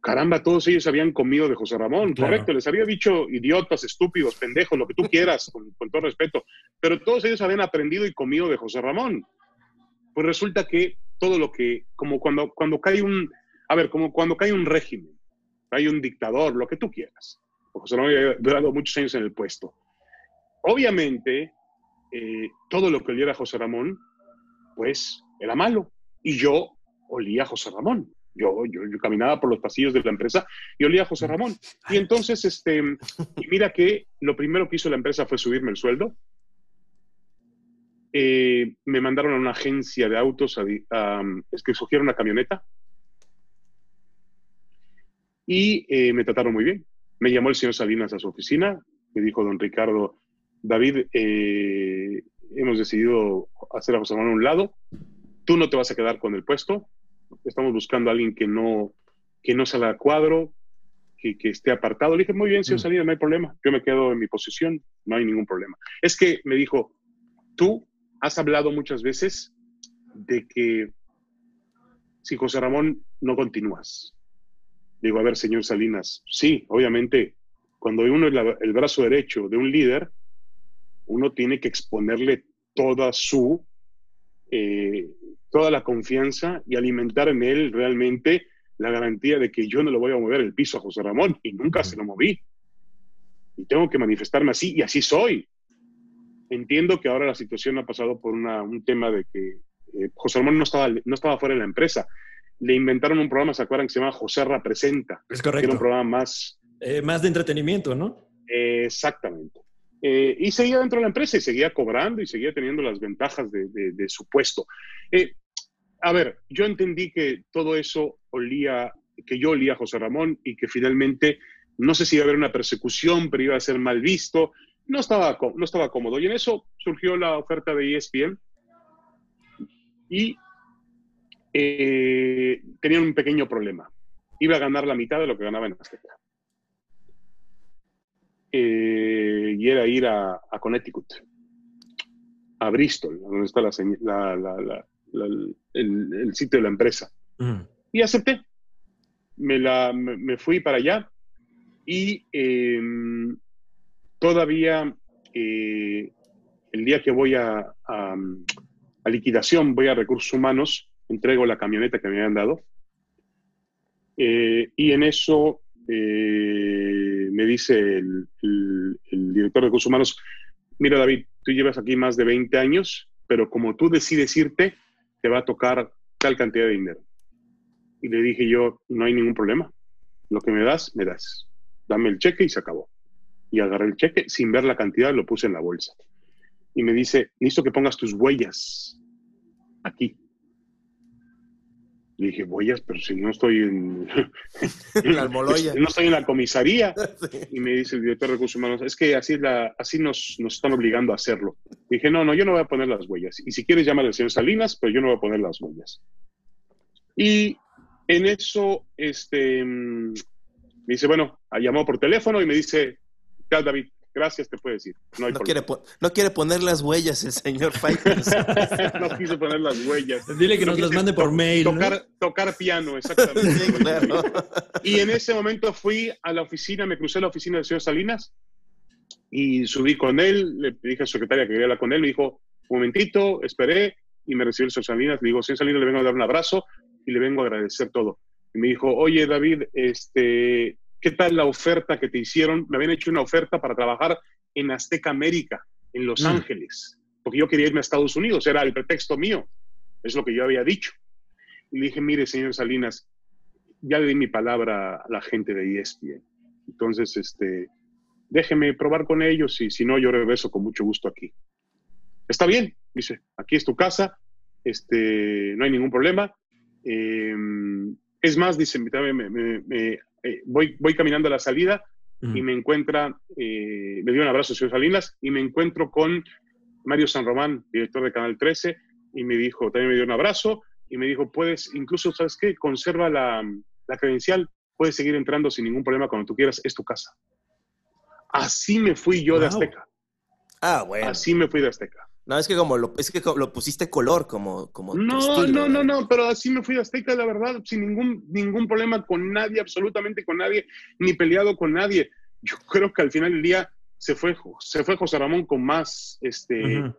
C: Caramba, todos ellos habían comido de José Ramón, correcto, les había dicho idiotas, estúpidos, pendejos, lo que tú quieras, con, con todo respeto, pero todos ellos habían aprendido y comido de José Ramón. Pues resulta que todo lo que, como cuando, cuando cae un, a ver, como cuando cae un régimen, hay un dictador, lo que tú quieras. José Ramón había durado muchos años en el puesto. Obviamente, eh, todo lo que oliera José Ramón, pues era malo. Y yo olía a José Ramón. Yo, yo, yo, caminaba por los pasillos de la empresa y olía a José Ramón. Y entonces, este, y mira que lo primero que hizo la empresa fue subirme el sueldo. Eh, me mandaron a una agencia de autos a, a, es que escogieron una camioneta y eh, me trataron muy bien. Me llamó el señor Salinas a su oficina, me dijo don Ricardo, David, eh, hemos decidido hacer a José Manuel a un lado, tú no te vas a quedar con el puesto, estamos buscando a alguien que no, que no salga a cuadro, que, que, esté apartado. Le dije, muy bien, señor mm. Salinas, no hay problema, yo me quedo en mi posición, no hay ningún problema. Es que me dijo, tú has hablado muchas veces de que si José Ramón no continúas. Digo, a ver, señor Salinas, sí, obviamente, cuando uno es la, el brazo derecho de un líder, uno tiene que exponerle toda su, eh, toda la confianza y alimentar en él realmente la garantía de que yo no le voy a mover el piso a José Ramón y nunca se lo moví. Y tengo que manifestarme así y así soy. Entiendo que ahora la situación ha pasado por una, un tema de que eh, José Ramón no estaba, no estaba fuera de la empresa. Le inventaron un programa, ¿se acuerdan? Que se llama José Representa.
A: Es correcto.
C: Que era un programa más...
A: Eh, más de entretenimiento, ¿no?
C: Eh, exactamente. Eh, y seguía dentro de la empresa y seguía cobrando y seguía teniendo las ventajas de, de, de su puesto. Eh, a ver, yo entendí que todo eso olía, que yo olía a José Ramón y que finalmente, no sé si iba a haber una persecución, pero iba a ser mal visto. No estaba, no estaba cómodo. Y en eso surgió la oferta de ESPN y eh, tenían un pequeño problema. Iba a ganar la mitad de lo que ganaba en Azteca. Eh, y era ir a, a, Connecticut, a Bristol, donde está la, la, el, el, sitio de la empresa. Mm. Y acepté. Me, la, me, me, fui para allá y eh, todavía eh, el día que voy a, a, a, liquidación, voy a recursos humanos, entrego la camioneta que me habían dado. Eh, y en eso eh, me dice el, el, el, director de recursos humanos, mira David, tú llevas aquí más de 20 años, pero como tú decides irte, te va a tocar tal cantidad de dinero. Y le dije yo, no hay ningún problema. Lo que me das, me das. Dame el cheque y se acabó. Y agarré el cheque, sin ver la cantidad, lo puse en la bolsa. Y me dice, necesito que pongas tus huellas aquí. Le dije, huellas, pero si no estoy en,
B: en la almoloya.
C: no estoy en la comisaría. Sí. Y me dice el director de recursos humanos, es que así, la, así nos, nos, están obligando a hacerlo. Le dije, no, no, yo no voy a poner las huellas. Y si quieres llamar al señor Salinas, pero yo no voy a poner las huellas. Y en eso, este, me dice, bueno, llamó por teléfono y me dice, tal David, gracias, te puede decir.
B: No, no, quiere no, quiere poner las huellas el señor Fighters.
C: no quiso poner las huellas.
A: Dile que nos las mande por mail.
C: Tocar, ¿no? tocar piano, exactamente. Sí, claro. Y en ese momento fui a la oficina, me crucé a la oficina del señor Salinas y subí con él, le dije a su secretaria que quería hablar con él, me dijo, un momentito, esperé, y me recibió el señor Salinas, le digo, señor Salinas, le vengo a dar un abrazo y le vengo a agradecer todo. Y me dijo, oye, David, este, ¿qué tal la oferta que te hicieron? Me habían hecho una oferta para trabajar en Azteca América, en Los mm. Ángeles, porque yo quería irme a Estados Unidos, era el pretexto mío, es lo que yo había dicho. Y dije, mire, señor Salinas, ya le di mi palabra a la gente de ESPN. Entonces, este, déjeme probar con ellos y si no, yo regreso con mucho gusto aquí. Está bien, dice, aquí es tu casa, este, no hay ningún problema. Eh, es más, dice, me, me, me, eh, voy, voy caminando a la salida uh -huh. y me encuentra, eh, me dio un abrazo, señor Salinas, y me encuentro con Mario San Román, director de Canal 13, y me dijo, también me dio un abrazo, y me dijo, puedes, incluso, ¿sabes qué? Conserva la, la credencial, puedes seguir entrando sin ningún problema cuando tú quieras, es tu casa. Así me fui yo wow. de Azteca.
B: Ah, bueno.
C: Así me fui de Azteca.
B: No, es que como lo, es que lo pusiste color, como, como
C: No, no, no, no, pero así me fui a Azteca, la verdad, sin ningún, ningún problema con nadie, absolutamente con nadie, ni peleado con nadie. Yo creo que al final del día se fue, se fue José Ramón con más este,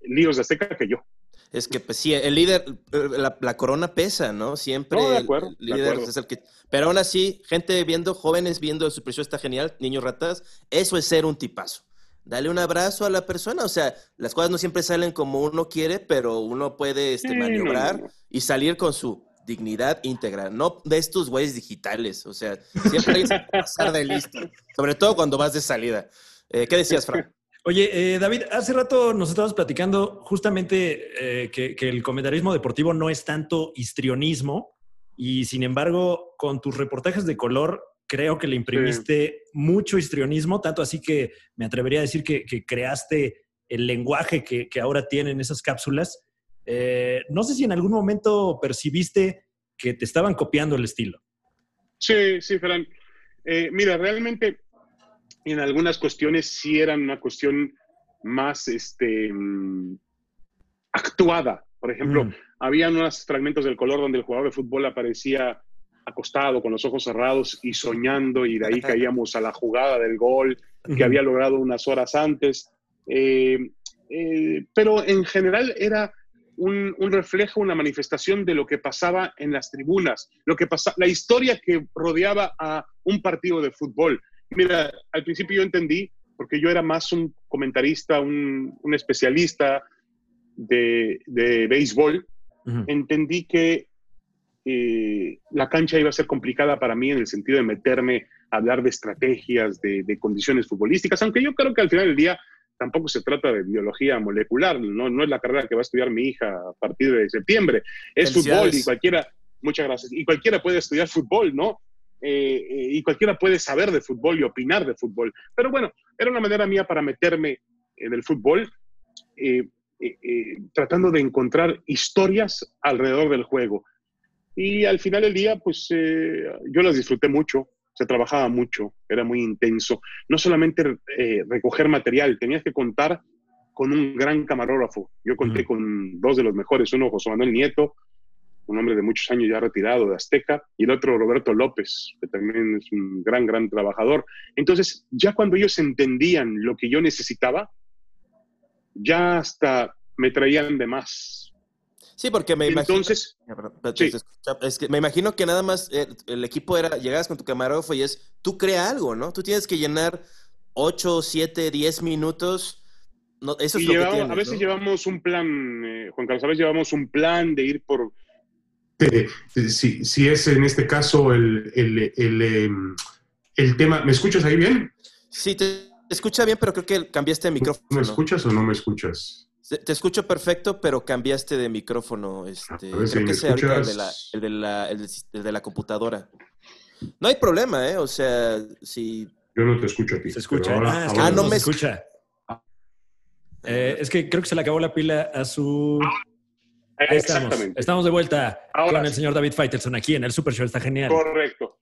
C: líos de Azteca que yo.
B: Es que, pues sí, el líder, la, corona pesa, ¿no? Siempre
C: no, de acuerdo,
B: el líder es el que... Pero aún así, gente viendo, jóvenes viendo su precio está genial, niños ratas, eso es ser un tipazo. Dale un abrazo a la persona, o sea, las cosas no siempre salen como uno quiere, pero uno puede este, maniobrar y salir con su dignidad íntegra, no de estos güeyes digitales, o sea, siempre hay que pasar de listo, sobre todo cuando vas de salida. Eh, ¿Qué decías, Frank?
A: Oye, eh, David, hace rato nos estabas platicando justamente eh, que, el comentarismo deportivo no es tanto histrionismo y sin embargo con tus reportajes de color creo que le imprimiste mucho histrionismo, tanto así que me atrevería a decir que, creaste el lenguaje que, ahora tienen esas cápsulas. Eh, no sé si en algún momento percibiste que te estaban copiando el estilo.
C: Sí, sí, Fran. mira, realmente en algunas cuestiones sí eran una cuestión más este, mm, actuada. Por ejemplo, mm. había unos fragmentos del color donde el jugador de fútbol aparecía acostado con los ojos cerrados y soñando y de ahí caíamos a la jugada del gol que había logrado unas horas antes. Eh, eh, pero en general era un, un, reflejo, una manifestación de lo que pasaba en las tribunas, lo que pasa, la historia que rodeaba a un partido de fútbol. Mira, al principio yo entendí, porque yo era más un comentarista, un, especialista de, béisbol, entendí que eh, la cancha iba a ser complicada para mí en el sentido de meterme a hablar de estrategias, de, condiciones futbolísticas, aunque yo creo que al final del día tampoco se trata de biología molecular, no, no es la carrera que va a estudiar mi hija a partir de septiembre, es fútbol y cualquiera, muchas gracias, y cualquiera puede estudiar fútbol, ¿no? Eh, eh, y cualquiera puede saber de fútbol y opinar de fútbol. Pero bueno, era una manera mía para meterme en el fútbol, eh, tratando de encontrar historias alrededor del juego. Y al final del día, pues yo las disfruté mucho, se trabajaba mucho, era muy intenso. No solamente recoger material, tenías que contar con un gran camarógrafo. Yo conté con dos de los mejores, uno José Manuel Nieto, un hombre de muchos años ya retirado de Azteca, y el otro Roberto López, que también es un gran, gran trabajador. Entonces, ya cuando ellos entendían lo que yo necesitaba, ya hasta me traían de más.
B: Sí, porque me imagino. Entonces, es que me imagino que nada más eh, el, equipo era, llegabas con tu camarógrafo y es, tú crea algo, ¿no? Tú tienes que llenar 8, 7, 10 minutos. No, eso es lo que
C: A veces llevamos un plan, eh, Juan Carlos, a veces llevamos un plan de ir por
D: si, si, es en este caso el, el, el, em, el, tema. ¿Me escuchas ahí bien?
B: Sí, te escucha bien, pero creo que cambiaste de micrófono.
D: ¿Me escuchas o no me escuchas?
B: Te, escucho perfecto, pero cambiaste de micrófono. Este, creo que es el de, la, el, de la, el, de la computadora. No hay problema, ¿eh? O sea, si...
D: Yo no te escucho a ti.
A: Se escucha.
B: ah, ah no, me
A: escucha. Eh, es que creo que se le acabó la pila a su estamos. Estamos de vuelta con el señor David Faitelson aquí en el Super Show. Está genial.
C: Correcto.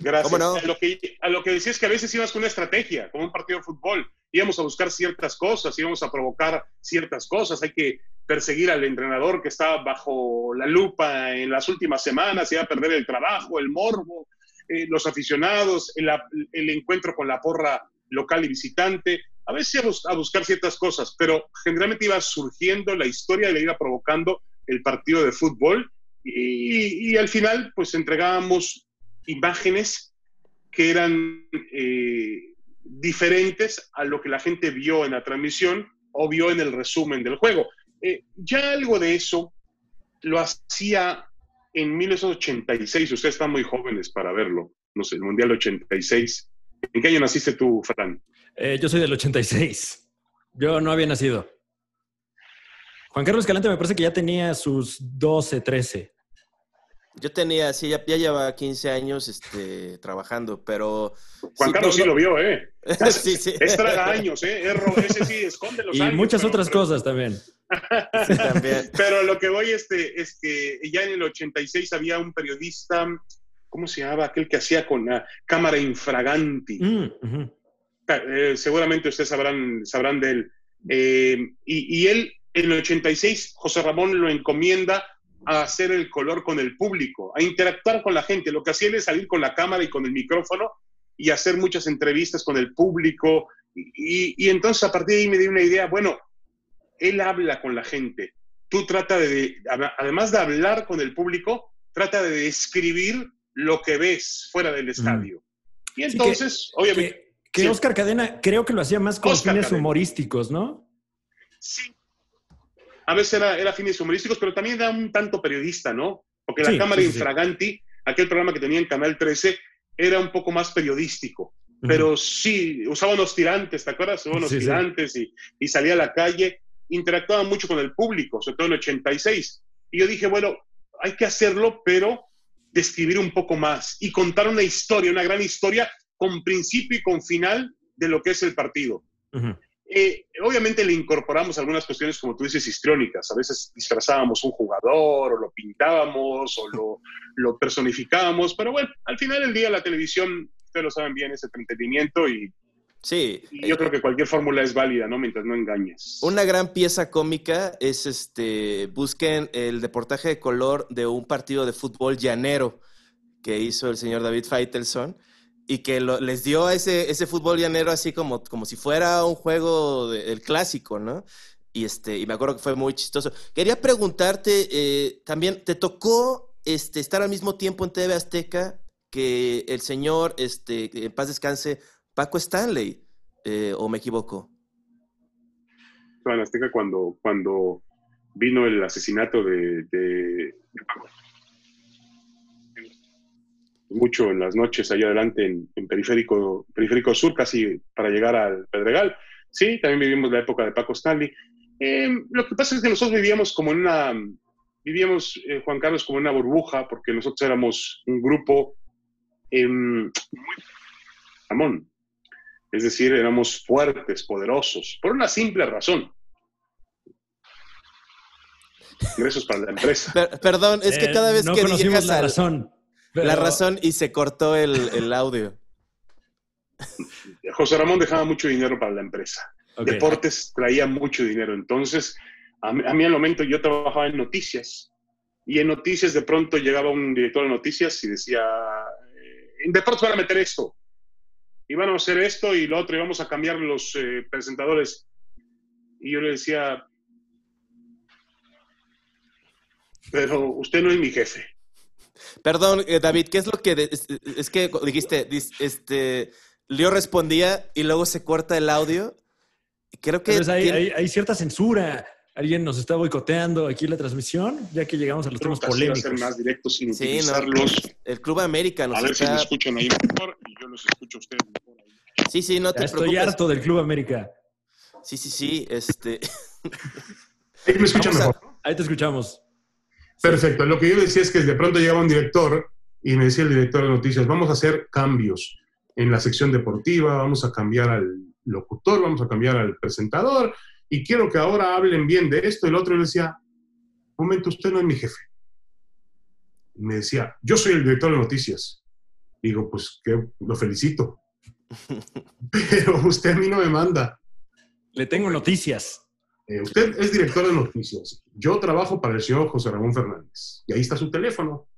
C: Gracias. A, lo que, a lo que decía es que a veces ibas con una estrategia, como un partido de fútbol. Íbamos a buscar ciertas cosas, íbamos a provocar ciertas cosas. Hay que perseguir al entrenador que estaba bajo la lupa en las últimas semanas, iba a perder el trabajo, el morbo, eh, los aficionados, el, el encuentro con la porra local y visitante a veces íbamos a buscar ciertas cosas, pero generalmente iba surgiendo la historia y le iba provocando el partido de fútbol y, al final pues entregábamos imágenes que eran eh, diferentes a lo que la gente vio en la transmisión o vio en el resumen del juego. Eh, ya algo de eso lo hacía en 1986, ustedes están muy jóvenes para verlo, no sé, el Mundial 86. ¿En qué año naciste tú, Fran?
A: Eh, yo soy del 86. Yo no había nacido. Juan Carlos Escalante me parece que ya tenía sus 12, 13.
B: Yo tenía, sí, ya, lleva 15 años este, trabajando, pero...
C: Juan Carlos sí lo vio, ¿eh?
B: sí, sí.
C: Es traga años, ¿eh? ese sí, esconde los
A: y
C: años.
A: Y muchas otras cosas también.
B: sí, también.
C: Pero lo que voy este, es que ya en el 86 había un periodista, ¿cómo se llamaba? Aquel que hacía con la cámara infraganti.
A: Mm,
C: eh, seguramente ustedes sabrán, sabrán de él. Eh, y, y él, en el 86, José Ramón lo encomienda a hacer el color con el público, a interactuar con la gente. Lo que hacía él es salir con la cámara y con el micrófono y hacer muchas entrevistas con el público. Y, entonces a partir de ahí me di una idea, bueno, él habla con la gente. Tú trata de, además de hablar con el público, trata de describir lo que ves fuera del estadio. Y entonces, obviamente...
A: Que, Oscar Cadena creo que lo hacía más con fines humorísticos, ¿no?
C: Sí. A veces era, era, fines humorísticos, pero también era un tanto periodista, ¿no? Porque la Cámara Infraganti, aquel programa que tenía en Canal 13, era un poco más periodístico. Pero sí, usaba unos tirantes, ¿te acuerdas? Usaba unos tirantes Y, y, salía a la calle, interactuaba mucho con el público, sobre todo en 86. Y yo dije, bueno, hay que hacerlo, pero describir un poco más y contar una historia, una gran historia con principio y con final de lo que es el partido. Eh, obviamente le incorporamos algunas cuestiones, como tú dices, histriónicas. A veces disfrazábamos un jugador, o lo pintábamos, o lo, lo personificábamos, pero bueno, al final del día la televisión, ustedes lo saben bien, es entretenimiento y,
B: Sí.
C: yo creo que cualquier fórmula es válida, ¿no? Mientras no engañes.
B: Una gran pieza cómica es este. Busquen el deportaje de color de un partido de fútbol llanero que hizo el señor David Feitelson y que les dio ese, ese fútbol llanero así como, como si fuera un juego del clásico, ¿no? Y, este, y me acuerdo que fue muy chistoso. Quería preguntarte, eh, también, ¿te tocó este, estar al mismo tiempo en TV Azteca que el señor, este, en paz descanse, Paco Stanley? Eh, ¿O me equivoco?
C: En Azteca cuando, cuando vino el asesinato de, mucho en las noches allá adelante en, Periférico, Periférico Sur, casi para llegar al Pedregal. Sí, también vivimos la época de Paco Stanley. Em, lo que pasa es que nosotros vivíamos como en una, vivíamos, eh, Juan Carlos, como en una burbuja, porque nosotros éramos un grupo em, muy Ramón. Es decir, éramos fuertes, poderosos, por una simple razón. Ingresos para la empresa.
B: perdón, es que eh, cada vez que
A: digas la razón.
B: La razón y se cortó el, audio.
C: José Ramón dejaba mucho dinero para la empresa. Deportes traía mucho dinero. Entonces, a mí, al momento yo trabajaba en noticias. Y en noticias de pronto llegaba un director de noticias y decía, eh, en deportes van a meter esto. Y van a hacer esto y lo otro y vamos a cambiar los eh, presentadores. Y yo le decía, pero usted no es mi jefe.
B: Perdón, eh, David, ¿qué es lo que es, que dijiste? Este, Leo respondía y luego se corta el audio. Creo que
A: hay, cierta censura. Alguien nos está boicoteando aquí la transmisión, ya que llegamos a los temas polémicos.
C: Ser más directos sin sí, utilizarlos.
B: el Club América nos
C: A ver si me escuchan ahí mejor y yo los escucho a ustedes mejor.
B: Sí, sí, no te
A: Estoy harto del Club América.
B: Sí, sí, sí. Este.
D: Ahí me escuchan mejor.
A: Ahí te escuchamos.
D: Perfecto. Lo que yo decía es que de pronto llegaba un director y me decía el director de noticias, vamos a hacer cambios en la sección deportiva, vamos a cambiar al locutor, vamos a cambiar al presentador y quiero que ahora hablen bien de esto. Y el otro le decía, un momento, usted no es mi jefe. Me decía, yo soy el director de noticias. Digo, pues que lo felicito. Pero usted a mí no me manda.
A: Le tengo noticias.
D: Eh, usted es director de noticias. Yo trabajo para el señor José Ramón Fernández. Y ahí está su teléfono.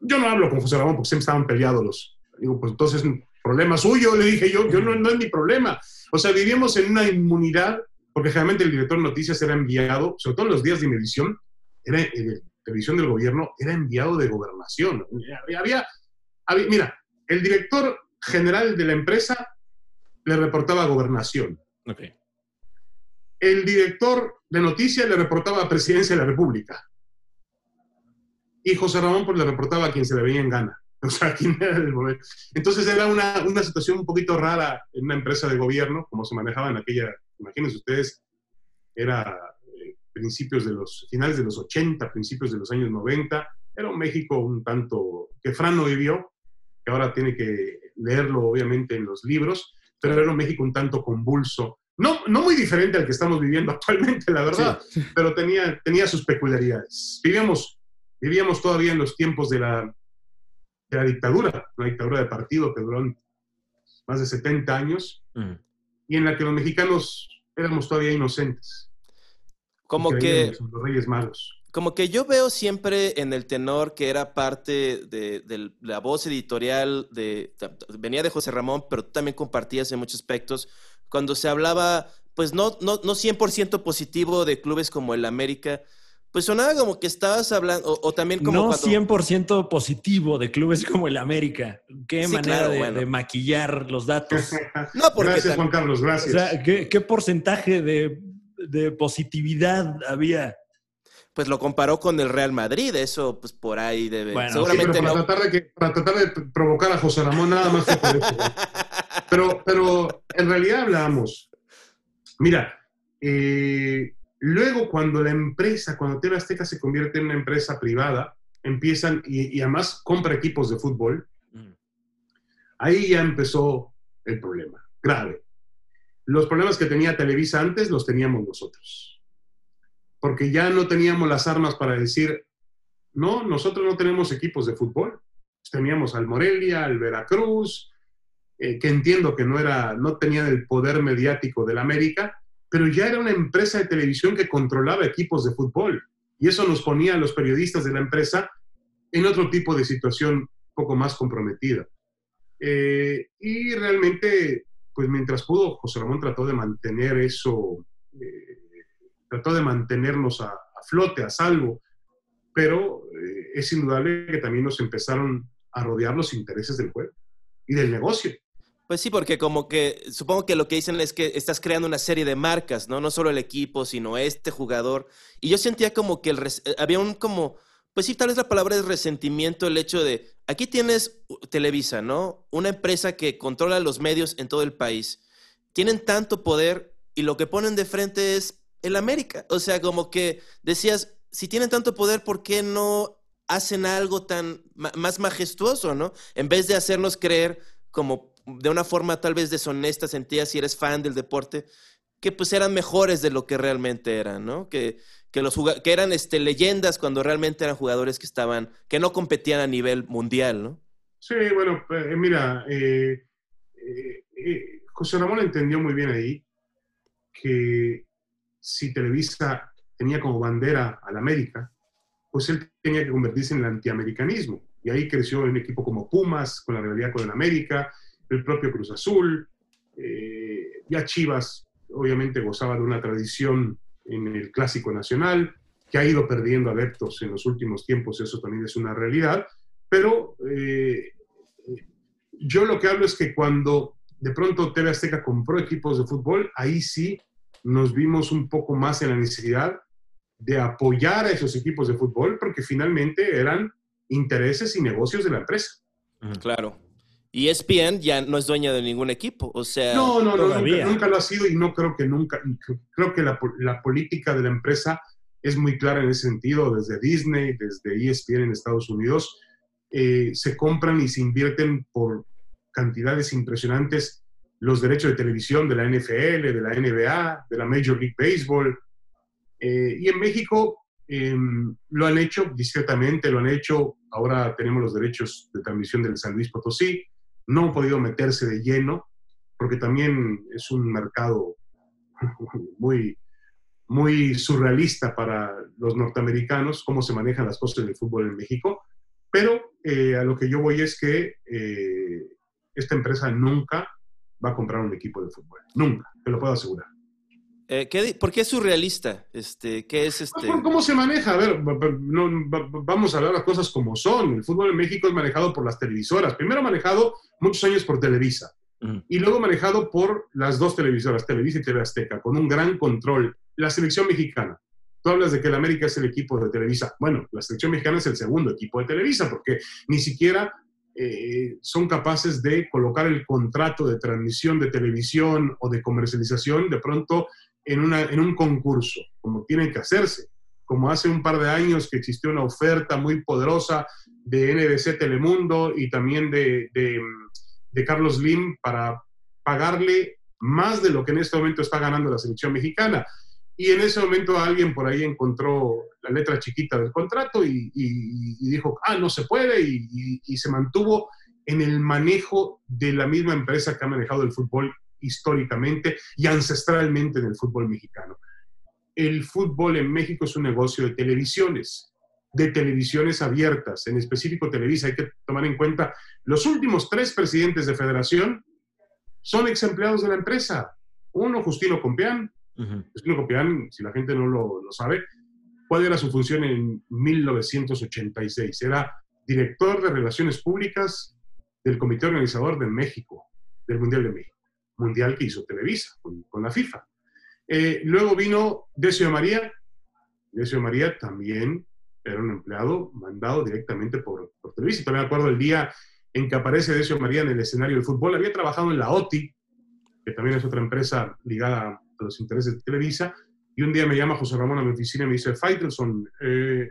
D: Yo no hablo con José Ramón porque siempre estaban peleados los. Digo, pues entonces, problema suyo, le dije yo, yo no, es mi problema. O sea, vivíamos en una inmunidad, porque generalmente el director de noticias era enviado, sobre todo en los días de medición, era, eh, televisión del gobierno, era enviado de gobernación. Había, mira, el director general de la empresa le reportaba gobernación.
A: Okay
D: el director de noticias le reportaba a Presidencia de la República. Y José Ramón pues, le reportaba a quien se le veía en gana. O sea, era. Entonces era una, una, situación un poquito rara en una empresa de gobierno, como se manejaba en aquella, imagínense ustedes, era eh, principios de los, finales de los 80, principios de los años 90. Era un México un tanto que Fran no vivió, que ahora tiene que leerlo obviamente en los libros, pero era un México un tanto convulso no, no muy diferente al que estamos viviendo actualmente, la verdad, pero tenía, tenía sus peculiaridades. Vivíamos, vivíamos todavía en los tiempos de la, de la dictadura, una dictadura de partido que duró más de 70 años. Mm.
C: y en la que los mexicanos éramos todavía inocentes.
B: Como que,
C: los reyes malos.
B: como que yo veo siempre en el tenor que era parte de, de la voz editorial de venía de José Ramón, pero tú también compartías en muchos aspectos cuando se hablaba, pues no, no, no 100% positivo de clubes como el América, pues sonaba como que estabas hablando, o, o también como
A: no
B: cuando...
A: 100% positivo de clubes como el América. Qué
B: Sí,
A: manera
B: claro,
A: de,
B: bueno.
A: de maquillar los datos.
B: No, porque
C: Gracias, Juan Carlos,
A: O
C: gracias.
A: sea, ¿qué, qué porcentaje de, de positividad había?
B: pues lo comparó con el Real Madrid, eso pues por ahí debe...
A: Bueno,
C: Sí,
B: seguramente
C: pero para,
B: no.
C: tratar de que, para tratar de provocar a José Ramón nada más fue por eso. Pero, pero en realidad hablábamos. Mira, eh, luego cuando la empresa, cuando TV Azteca se convierte en una empresa privada, empiezan y, y además compra equipos de fútbol, ahí ya empezó el problema, grave. Los problemas que tenía Televisa antes los teníamos nosotros. Porque ya no teníamos las armas para decir, no, nosotros no tenemos equipos de fútbol. Teníamos al Morelia, al Veracruz, eh, que entiendo que no, era, no tenían el poder mediático del América, pero ya era una empresa de televisión que controlaba equipos de fútbol. Y eso nos ponía a los periodistas de la empresa en otro tipo de situación un poco más comprometida. Eh, y realmente, pues mientras pudo, José Ramón trató de mantener eso, eh, trató de mantenernos a, a flote, a salvo, pero eh, es indudable que también nos empezaron a rodear los intereses del juego y del negocio.
B: Pues sí, porque como que supongo que lo que dicen es que estás creando una serie de marcas, ¿no? No solo el equipo, sino este jugador. Y yo sentía como que el res- eh, había un como, pues sí, tal vez la palabra es resentimiento, el hecho de, aquí tienes Televisa, ¿no? Una empresa que controla los medios en todo el país. Tienen tanto poder y lo que ponen de frente es el América. O sea, como que decías, si tienen tanto poder, ¿por qué no hacen algo tan más majestuoso, ¿no? En vez de hacernos creer como de una forma tal vez deshonesta, sentías si eres fan del deporte, que pues eran mejores de lo que realmente eran, ¿no? Que, que, los que eran este, leyendas cuando realmente eran jugadores que estaban, que no competían a nivel mundial, ¿no?
C: Sí, bueno, eh, mira, eh, eh, José Ramón entendió muy bien ahí que si Televisa tenía como bandera al América, pues él tenía que convertirse en el antiamericanismo. Y ahí creció un equipo como Pumas, con la rivalidad con el América, el propio Cruz Azul, eh, ya Chivas obviamente gozaba de una tradición en el Clásico Nacional, que ha ido perdiendo adeptos en los últimos tiempos, eso también es una realidad, pero eh, yo lo que hablo es que cuando de pronto TV Azteca compró equipos de fútbol, ahí sí nos vimos un poco más en la necesidad de apoyar a esos equipos de fútbol, porque finalmente eran intereses y negocios de la empresa.
B: Claro. Y E ESPN ya no es dueña de ningún equipo, o sea...
C: No, no, no, nunca, lo ha sido y no creo que nunca, creo que la, la política de la empresa es muy clara en ese sentido, desde Disney, desde ESPN en Estados Unidos, eh, se compran y se invierten por cantidades impresionantes los derechos de televisión de la NFL, de la NBA, de la Major League Baseball. Eh, y en México eh, lo han hecho discretamente, lo han hecho. Ahora tenemos los derechos de transmisión del San Luis Potosí. No han podido meterse de lleno, porque también es un mercado muy, muy surrealista para los norteamericanos, cómo se manejan las cosas del fútbol en México. Pero eh, a lo que yo voy es que eh, esta empresa nunca va a comprar un equipo de fútbol. Nunca, te lo puedo asegurar.
B: Eh, ¿qué di- ¿Por qué es surrealista? Este, ¿Qué es este...?
C: ¿Por ¿Cómo se maneja? A ver, no, vamos a hablar las cosas como son. El fútbol en México es manejado por las televisoras. Primero manejado muchos años por Televisa y luego manejado por las dos televisoras, Televisa y TV Azteca, con un gran control. La selección mexicana. Tú hablas de que el América es el equipo de Televisa. Bueno, la selección mexicana es el segundo equipo de Televisa porque ni siquiera eh, son capaces de colocar el contrato de transmisión de televisión o de comercialización de pronto en, una, en un concurso, como tienen que hacerse. Como hace un par de años que existió una oferta muy poderosa de NBC Telemundo y también de, de, de Carlos Lim para pagarle más de lo que en este momento está ganando la selección mexicana. Y en ese momento alguien por ahí encontró la letra chiquita del contrato y, y- y dijo, ah, no se puede, y- y se mantuvo en el manejo de la misma empresa que ha manejado el fútbol históricamente y ancestralmente en el fútbol mexicano. El fútbol en México es un negocio de televisiones, de televisiones abiertas, en específico Televisa. Hay que tomar en cuenta, los últimos tres presidentes de federación son ex empleados de la empresa. Uno, Justino Compeán. Justino Compeán, si la gente no lo, lo sabe, ¿cuál era su función en 1986? Era director de Relaciones Públicas del Comité Organizador de México, del Mundial de México, Mundial que hizo Televisa con, la FIFA. Eh, luego vino Decio María. Decio María también era un empleado mandado directamente por, por Televisa. También me acuerdo el día en que aparece Decio María en el escenario del fútbol. Había trabajado en la OTI, que también es otra empresa ligada a los intereses de Televisa, y un día me llama José Ramón a mi oficina y me dice, Faitelson, eh,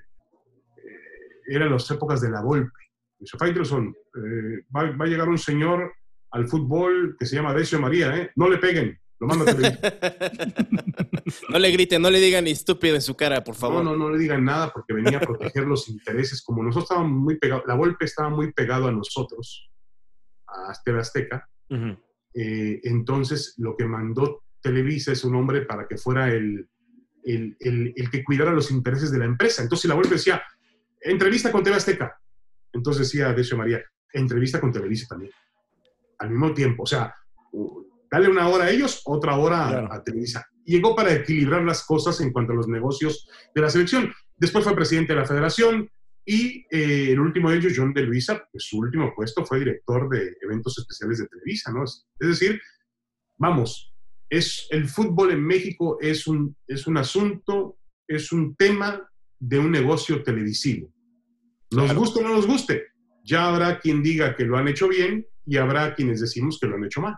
C: eran las épocas de la Volpe. Dice, Faitelson, eh, va, a llegar un señor al fútbol que se llama Decio María, ¿eh? No le peguen, lo mando a
B: No le griten, no le digan ni estúpido en su cara, por favor.
C: No, no, no le digan nada porque venía a proteger los intereses. Como nosotros estábamos muy pegados, la Volpe estaba muy pegado a nosotros, a Azteca Azteca. Eh, entonces, lo que mandó Televisa es un hombre para que fuera el, el, el, el, que cuidara los intereses de la empresa. Entonces, la Volpe decía, entrevista con TV Azteca. Entonces decía Decio María, entrevista con Televisa también. Al mismo tiempo, o sea, dale una hora a ellos, otra hora a, Televisa. Llegó para equilibrar las cosas en cuanto a los negocios de la selección. Después fue presidente de la federación y eh, el último de ellos, John de Luisa, pues su último puesto fue director de eventos especiales de Televisa, ¿no? Es, decir, vamos, es, el fútbol en México es un, es un asunto, es un tema de un negocio televisivo. Nos guste o no nos guste, ya habrá quien diga que lo han hecho bien y habrá quienes decimos que lo han hecho mal.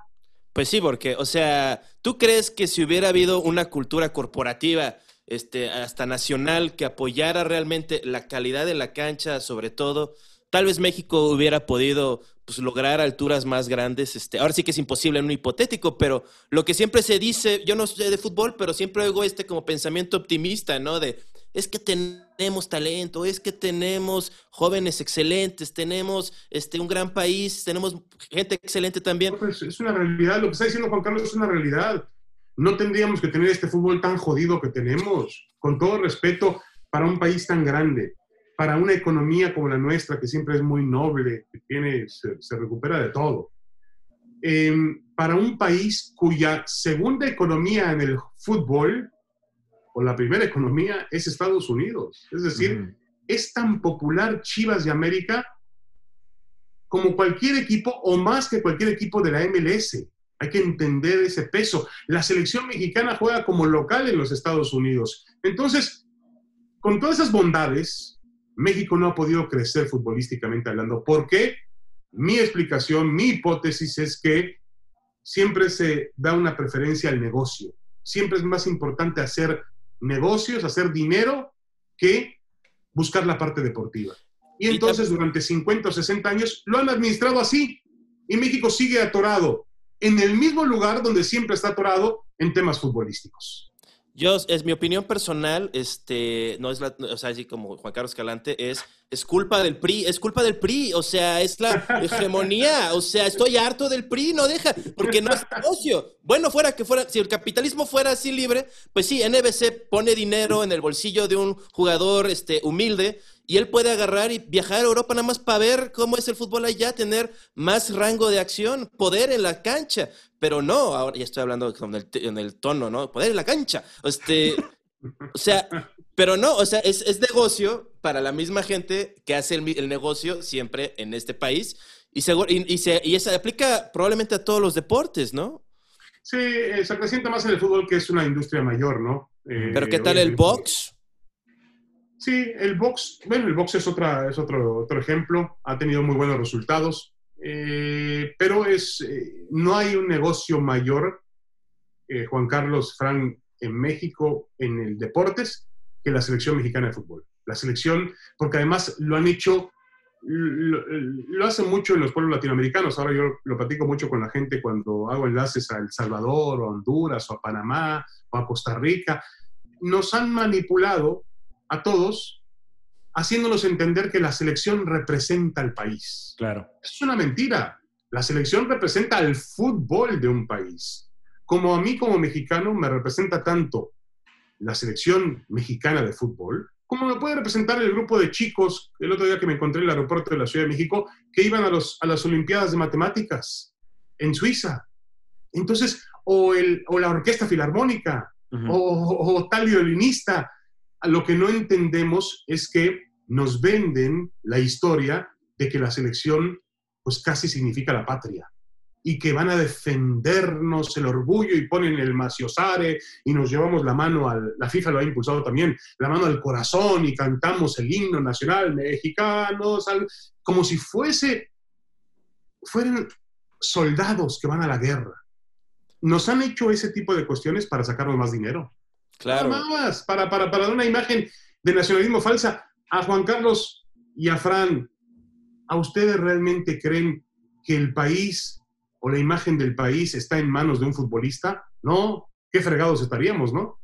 B: Pues sí, porque, o sea, ¿tú crees que si hubiera habido una cultura corporativa, este, hasta nacional, que apoyara realmente la calidad de la cancha, sobre todo, tal vez México hubiera podido pues, lograr alturas más grandes. Este, ahora sí que es imposible en un hipotético, pero lo que siempre se dice, yo no sé de fútbol, pero siempre oigo este como pensamiento optimista, ¿no? De es que tenemos talento, es que tenemos jóvenes excelentes, tenemos este, un gran país, tenemos gente excelente también.
C: Pues, es una realidad, lo que está diciendo Juan Carlos es una realidad. No tendríamos que tener este fútbol tan jodido que tenemos, con todo respeto, para un país tan grande, para una economía como la nuestra, que siempre es muy noble, que tiene, se, recupera de todo. Em, para un país cuya segunda economía en el fútbol o la primera economía es Estados Unidos. Es decir, es tan popular Chivas de América como cualquier equipo o más que cualquier equipo de la MLS. Hay que entender ese peso. La selección mexicana juega como local en los Estados Unidos. Entonces, con todas esas bondades, México no ha podido crecer futbolísticamente hablando. ¿Por qué? Mi explicación, mi hipótesis es que siempre se da una preferencia al negocio. Siempre es más importante hacer negocios, hacer dinero, que buscar la parte deportiva. Y entonces durante 50 o 60 años lo han administrado así. Y México sigue atorado en el mismo lugar donde siempre está atorado en temas futbolísticos.
B: Yo, es mi opinión personal, este, no es la, o sea, así como Juan Carlos Calante, es, es culpa del PRI, es culpa del PRI, o sea, es la hegemonía, o sea, estoy harto del PRI, no deja, porque no es negocio. Bueno, fuera que fuera, si el capitalismo fuera así libre, pues sí, NBC pone dinero en el bolsillo de un jugador, este, humilde, y él puede agarrar y viajar a Europa nada más para ver cómo es el fútbol allá, tener más rango de acción, poder en la cancha. Pero no, ahora ya estoy hablando con el, en el tono, ¿no? Poder en la cancha. Este, o sea, pero no, o sea, es, es negocio para la misma gente que hace el, negocio siempre en este país. Y, y, y, se, y se aplica probablemente a todos los deportes, ¿no?
C: Sí, eh, se acrecienta más en el fútbol que es una industria mayor, ¿no?
B: pero ¿qué tal el box?
C: Sí, el box, bueno, el box es, otra, es otro, otro ejemplo, ha tenido muy buenos resultados, eh, pero es, eh, no hay un negocio mayor, eh, Juan Carlos Fran, en México, en el deportes, que la selección mexicana de fútbol. La selección, porque además lo han hecho, lo, lo hacen mucho en los pueblos latinoamericanos, ahora yo lo platico mucho con la gente cuando hago enlaces a El Salvador, o a Honduras, o a Panamá, o a Costa Rica, nos han manipulado a todos, haciéndonos entender que la selección representa al país.
A: Claro.
C: Es una mentira. La selección representa al fútbol de un país. como a mí como mexicano me representa tanto la selección mexicana de fútbol, como me puede representar el grupo de chicos, el otro día que me encontré en el aeropuerto de la Ciudad de México, que iban a, los, a las Olimpiadas de Matemáticas en Suiza. Entonces, o, el, o la Orquesta Filarmónica, o, o, tal violinista. Lo que no entendemos es que nos venden la historia de que la selección pues casi significa la patria y que van a defendernos el orgullo y ponen el maciosare y nos llevamos la mano al, la FIFA lo ha impulsado también, la mano al corazón y cantamos el himno nacional mexicanos, como si fuese, fueran soldados que van a la guerra. Nos han hecho ese tipo de cuestiones para sacarnos más dinero.
B: Claro.
C: Nada más, para, para, para dar una imagen de nacionalismo falsa. A Juan Carlos y a Fran, ¿a ustedes realmente creen que el país o la imagen del país está en manos de un futbolista? No, qué fregados estaríamos, ¿no?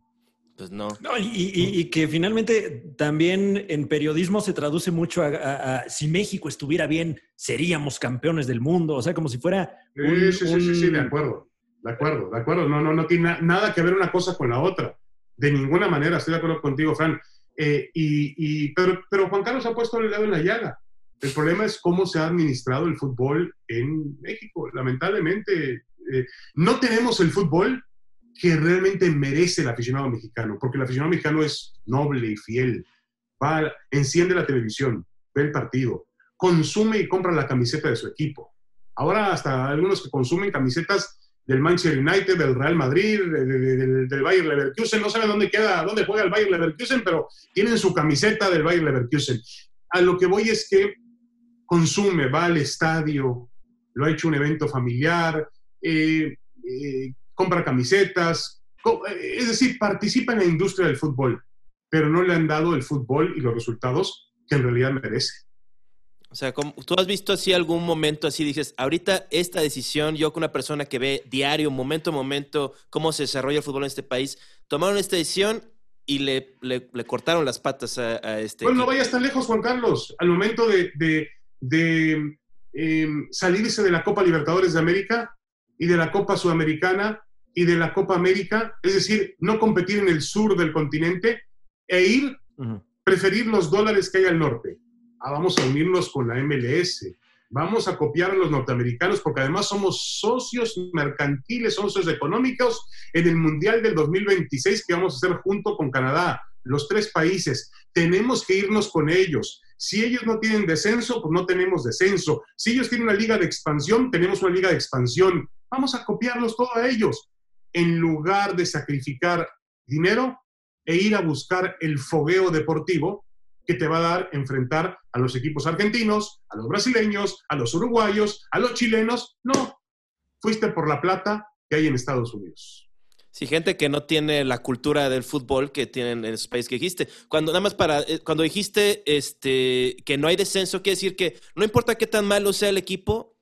B: Pues no.
A: no y, y, y, que finalmente también en periodismo se traduce mucho a, a, a, si México estuviera bien, seríamos campeones del mundo. O sea, como si fuera.
C: Un, sí, sí, un... sí, sí, de acuerdo. De acuerdo, de acuerdo. No, no, no tiene na nada que ver una cosa con la otra. De ninguna manera, estoy de acuerdo contigo, Fran. Eh, y, pero Juan Carlos ha puesto el dedo en la llaga. El problema es cómo se ha administrado el fútbol en México. Lamentablemente, eh, no tenemos el fútbol que realmente merece el aficionado mexicano, porque el aficionado mexicano es noble y fiel. Va, enciende la televisión, ve el partido, consume y compra la camiseta de su equipo. Ahora hasta algunos que consumen camisetas del Manchester United, del Real Madrid, de, de, de, del Bayern Leverkusen, no saben dónde queda, dónde juega el Bayern Leverkusen, pero tienen su camiseta del Bayern Leverkusen. A lo que voy es que consume, va al estadio, lo ha hecho un evento familiar, eh, eh, compra camisetas, es decir, participa en la industria del fútbol, pero no le han dado el fútbol y los resultados que en realidad merece.
B: O sea, ¿tú has visto así algún momento así, dices, ahorita esta decisión, yo con una persona que ve diario, momento a momento, cómo se desarrolla el fútbol en este país, tomaron esta decisión y le, le, le cortaron las patas a, a este...
C: Bueno, no vayas tan lejos, Juan Carlos. Al momento de, de, de eh, salirse de la Copa Libertadores de América y de la Copa Sudamericana y de la Copa América, es decir, no competir en el sur del continente e ir, uh -huh. preferir los dólares que hay al norte ah, vamos a unirnos con la MLS, vamos a copiar a los norteamericanos porque además somos socios mercantiles, socios económicos en el Mundial del 2026 que vamos a hacer junto con Canadá, los tres países. Tenemos que irnos con ellos. Si ellos no tienen descenso, pues no tenemos descenso. Si ellos tienen una liga de expansión, tenemos una liga de expansión. Vamos a copiarlos todos a ellos. En lugar de sacrificar dinero e ir a buscar el fogueo deportivo, que te va a dar enfrentar a los equipos argentinos, a los brasileños, a los uruguayos, a los chilenos. No, fuiste por la plata que hay en Estados Unidos.
B: Sí, gente que no tiene la cultura del fútbol que tienen en esos países que dijiste. Cuando nada más para eh, cuando dijiste este que no hay descenso, quiere decir que no importa qué tan malo sea el equipo,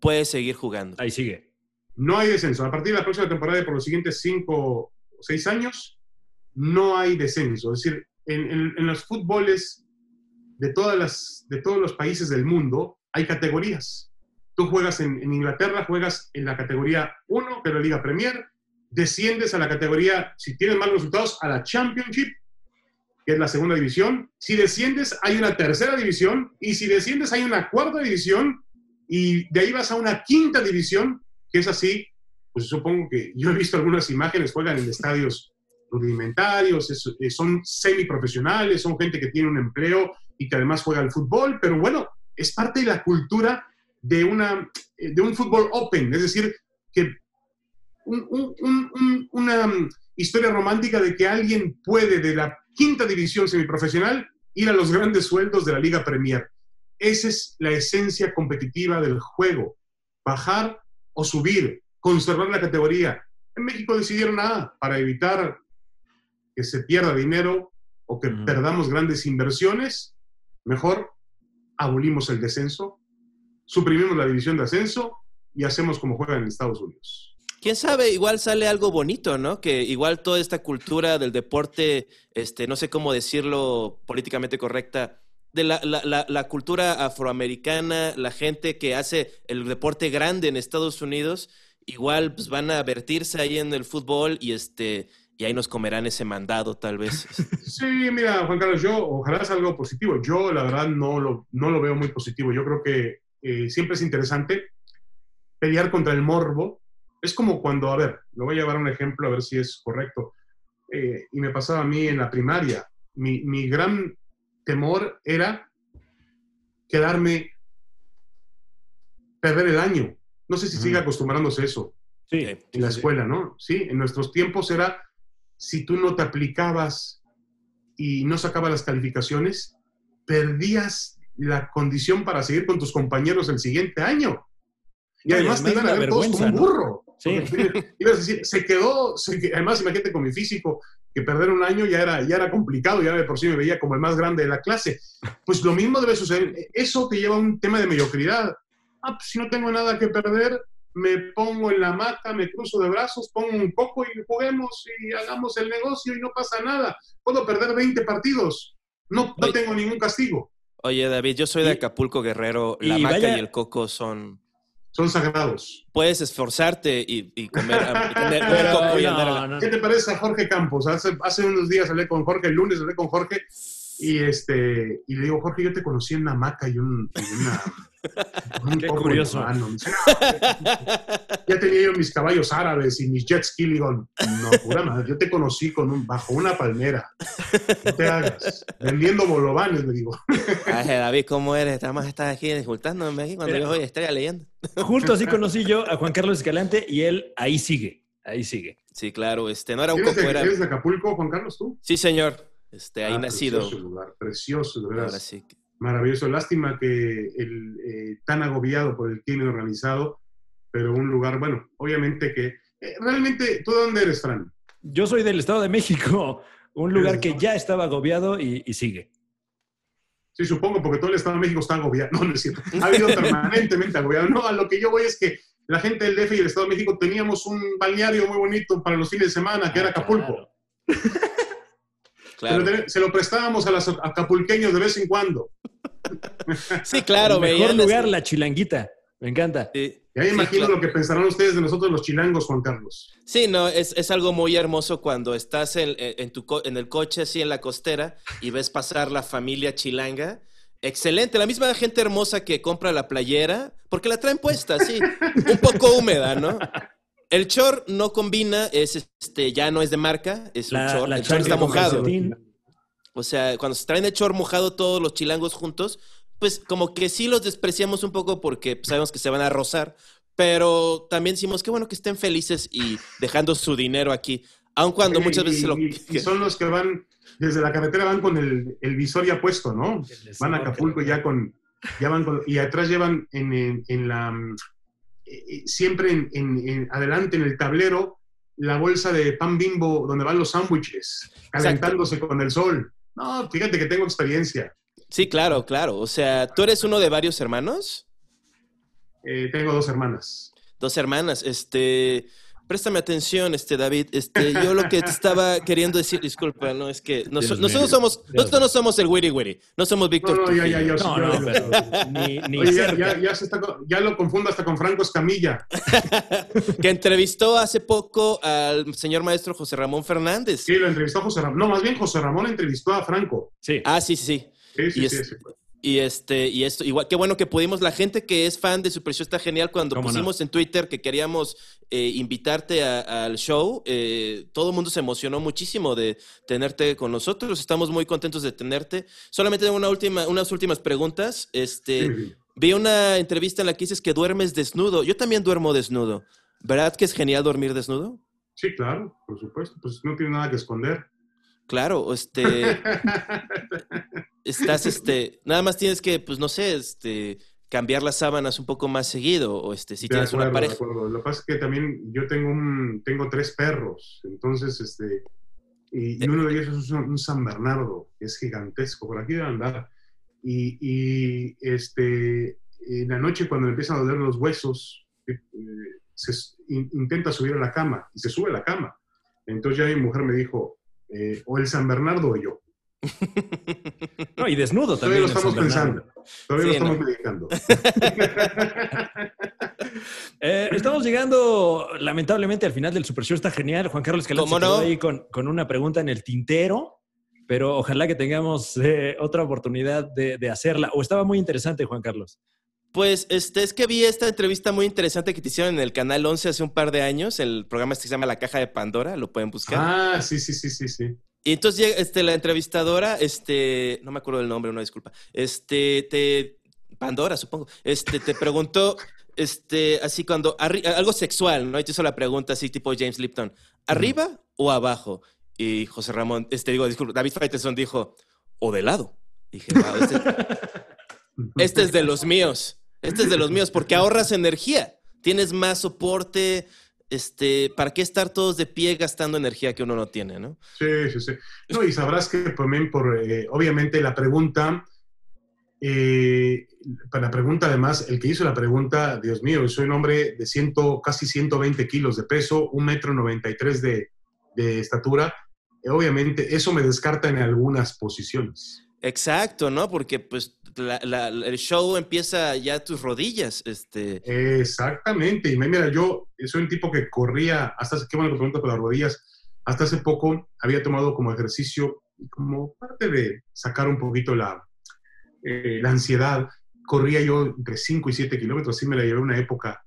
B: puede seguir jugando.
A: Ahí sigue.
C: No hay descenso. A partir de la próxima temporada y por los siguientes cinco o seis años, no hay descenso. Es decir, en, en, en, los fútboles de, todas las, de todos los países del mundo hay categorías. Tú juegas en, en Inglaterra, juegas en la categoría 1, que es la Liga Premier, desciendes a la categoría, si tienes malos resultados, a la Championship, que es la segunda división. Si desciendes, hay una tercera división, y si desciendes, hay una cuarta división, y de ahí vas a una quinta división, que es así, pues supongo que yo he visto algunas imágenes, juegan en estadios rudimentarios, es, es, son semiprofesionales, son gente que tiene un empleo y que además juega al fútbol, pero bueno, es parte de la cultura de, una, de un fútbol open, es decir, que un, un, un, una historia romántica de que alguien puede de la quinta división semiprofesional ir a los grandes sueldos de la Liga Premier. Esa es la esencia competitiva del juego, bajar o subir, conservar la categoría. En México decidieron nada para evitar que se pierda dinero o que perdamos grandes inversiones, mejor abolimos el descenso, suprimimos la división de ascenso y hacemos como juegan en Estados Unidos.
B: Quién sabe, igual sale algo bonito, ¿no? Que igual toda esta cultura del deporte, este, no sé cómo decirlo políticamente correcta, de la, la, la, la cultura afroamericana, la gente que hace el deporte grande en Estados Unidos, igual pues van a vertirse ahí en el fútbol y este y ahí nos comerán ese mandado tal vez.
C: Sí, mira, Juan Carlos, yo ojalá sea algo positivo. Yo la verdad no lo, no lo veo muy positivo. Yo creo que eh, siempre es interesante pelear contra el morbo. Es como cuando, a ver, lo voy a llevar un ejemplo a ver si es correcto. Eh, y me pasaba a mí en la primaria. Mi, mi gran temor era quedarme, perder el año. No sé si sigue acostumbrándose eso
A: Sí,
C: en la escuela, ¿no? Sí, en nuestros tiempos era, si tú no te aplicabas y no sacabas las calificaciones, perdías la condición para seguir con tus compañeros el siguiente año. Y
A: No, y
C: además te
A: además
C: iban a ver todos como un
A: vergüenza, ¿no?
C: burro.
A: Sí.
C: Ibas a decir, se quedó, se que- además imagínate con mi físico, que perder un año ya era, ya era complicado, ya de por sí me veía como el más grande de la clase. Pues lo mismo debe suceder. Eso te lleva a un tema de mediocridad. Ah, pues si no tengo nada que perder, me pongo en la hamaca, me cruzo de brazos, pongo un coco y juguemos y hagamos el negocio y no pasa nada. Puedo perder 20 partidos. No, no
B: Oye.
C: tengo ningún castigo.
B: Oye, David, yo soy de Acapulco Guerrero. La
A: y
B: maca
A: vaya-
B: y el coco son.
C: Son sagrados.
B: Puedes esforzarte y, y comer, y tener un
A: Pero
B: coco y
A: no,
B: andar a la-
A: no,
C: ¿Qué te parece a Jorge Campos? Hace, hace unos días hablé con Jorge, el lunes hablé con Jorge y este y le digo, Jorge, yo te conocí en una hamaca y, un, y una... con un
A: Qué curioso.
C: la mano". Me dice, "No, ya tenía yo mis caballos árabes y mis jet ski. Le digo, no, pura madre, yo te conocí con un, bajo una palmera. No te hagas. Vendiendo bolovanes, le digo.
B: Ay, David, ¿cómo eres? Nada más estás aquí disfrutándome aquí cuando
A: Mira.
B: yo voy a estar leyendo.
A: Justo así conocí yo a Juan Carlos Escalante y él ahí sigue, ahí sigue.
B: Sí, claro, este, no era un
C: ¿Eres
B: coco,
C: de,
B: era.
C: eres de Acapulco, Juan Carlos, tú?
B: Sí, señor. Este, ahí
C: Ah,
B: nacido.
C: Precioso lugar, precioso, de
B: Ahora
C: veras.
B: sí.
C: Maravilloso. Lástima que el, eh, tan agobiado por el crimen organizado, pero un lugar, bueno, obviamente que... eh, realmente, ¿tú de dónde eres, Fran?
A: Yo soy del Estado de México, un lugar que ya estaba agobiado y, y sigue.
C: Sí, supongo, porque todo el Estado de México está agobiado. No, no es cierto. Ha habido permanentemente agobiado. No, a lo que yo voy es que la gente del DF y del Estado de México teníamos un balneario muy bonito para los fines de semana, que era
A: Ah,
C: Acapulco.
B: Claro.
C: Se, lo, ten- se lo prestábamos a los acapulqueños de vez en cuando.
B: Sí, claro,
A: El mejor lugar,
B: este,
A: la chilanguita. Me encanta.
B: sí.
C: Ya me
B: Sí,
C: imagino
B: claro.
C: lo que pensarán ustedes de nosotros los chilangos, Juan Carlos.
B: Sí, no, es, es algo muy hermoso cuando estás en, en tu, en el coche así en la costera y ves pasar la familia chilanga. Excelente, la misma gente hermosa que compra la playera, porque la traen puesta, sí, un poco húmeda, ¿no? El chor no combina, es este, ya no es de marca, es un
A: La,
B: chor,
A: la
B: el chor está mojado. O sea, cuando se traen el chor mojado todos los chilangos juntos, pues como que sí los despreciamos un poco porque pues, sabemos que se van a rozar, pero también decimos que bueno que estén felices y dejando su dinero aquí, aun cuando muchas
C: y-
B: veces se lo...
C: y, y son los que van desde la carretera van con el, el visor ya puesto, ¿no? Van a Acapulco ya con, ya van con, y atrás llevan en, en- en la, eh, eh, siempre en, en- en- adelante en el tablero la bolsa de pan bimbo donde van los sándwiches, calentándose con el sol. No, fíjate que tengo experiencia.
B: Sí, claro, claro. O sea, ¿tú eres uno de varios hermanos?
C: Eh, tengo dos hermanas.
B: Dos hermanas. Este, préstame atención, este David. Este, yo lo que te estaba queriendo decir, disculpa, no es que nos- nosotros
A: mío.
B: somos,
A: Dios
B: nosotros no somos el wiri wiri, no somos
C: No,
B: Víctor.
C: no, ya, ya,
B: Trujillo.
C: ya.
A: No, no, pero ni, ni
C: Oye, ya, ya- ya se está ya lo confundo hasta con Franco Escamilla.
B: que entrevistó hace poco al señor maestro José Ramón Fernández.
C: Sí, lo entrevistó José Ramón. No, más bien José Ramón entrevistó a Franco.
A: Sí.
B: Ah, sí, sí, sí.
C: Sí, sí,
B: Y
C: sí,
B: es-
C: sí.
B: Y este, y esto, igual, qué bueno que pudimos, la gente que es fan de Super Show está genial. Cuando pusimos en Twitter que queríamos eh, invitarte a- al show, eh, todo el mundo se emocionó muchísimo de tenerte con nosotros. Estamos muy contentos de tenerte. Solamente tengo una última, unas últimas preguntas. Este,
C: sí.
B: vi una entrevista en la que dices que duermes desnudo. Yo también duermo desnudo. ¿Verdad que es genial dormir desnudo?
C: Sí, claro, por supuesto. Pues no tiene nada que esconder.
B: Claro, este, estás, este, nada más tienes que, pues no sé, este, cambiar las sábanas un poco más seguido, o este, si
C: De
B: tienes una
C: acuerdo, de
B: pareja.
C: acuerdo. Lo que pasa es que también yo tengo un, tengo tres perros, entonces, este, y, y uno de ellos es un, un San Bernardo, que es gigantesco, por aquí debe andar. Y, y, este, en la noche cuando me empiezan a doler los huesos, eh, se in- intenta subir a la cama y se sube a la cama. Entonces ya mi mujer me dijo, eh, o el San Bernardo o yo.
A: No, y desnudo
C: Todavía
A: también.
C: lo
A: en
C: estamos pensando. Todavía
B: Sí,
C: lo
B: no.
C: estamos meditando.
A: Eh, estamos llegando, lamentablemente, al final del Super Show. Está genial. Juan Carlos Escalante
B: ¿Cómo
A: se quedó
B: no?
A: ahí con, con una pregunta en el tintero, pero ojalá que tengamos eh, otra oportunidad de, de hacerla. O estaba muy interesante, Juan Carlos.
B: Pues este, es que vi esta entrevista muy interesante que te hicieron en el Canal 11 hace un par de años, el programa este que se llama La Caja de Pandora, lo pueden buscar.
C: Ah, sí, sí, sí, sí, sí.
B: Y entonces este, la entrevistadora, este, no me acuerdo del nombre, una disculpa, este, te, Pandora, supongo, este, te preguntó, este, así cuando, algo sexual, ¿no? Y te hizo la pregunta así, tipo James Lipton, ¿arriba o abajo? Y José Ramón, este, digo, disculpa, David Faitelson dijo, o de lado. Dije, wow, este, este es de los míos, este es de los míos, porque ahorras energía, tienes más soporte, este, ¿para qué estar todos de pie gastando energía que uno no tiene, no?
C: Sí, sí, sí. No, y sabrás que también por, eh, obviamente, la pregunta, eh, para la pregunta además, el que hizo la pregunta, Dios mío, soy un hombre de ciento, casi 120 kilos de peso, un metro 93 de, de estatura. Eh, obviamente, eso me descarta en algunas posiciones.
B: Exacto, ¿no? Porque pues la- la- el show empieza ya a tus rodillas, este.
C: Exactamente. Y mira, yo soy un tipo que corría, hasta hace, qué bueno que por las rodillas, hasta hace poco había tomado como ejercicio, como parte de sacar un poquito la, eh, la ansiedad. Corría yo entre 5 y 7 kilómetros, así me la llevé una época,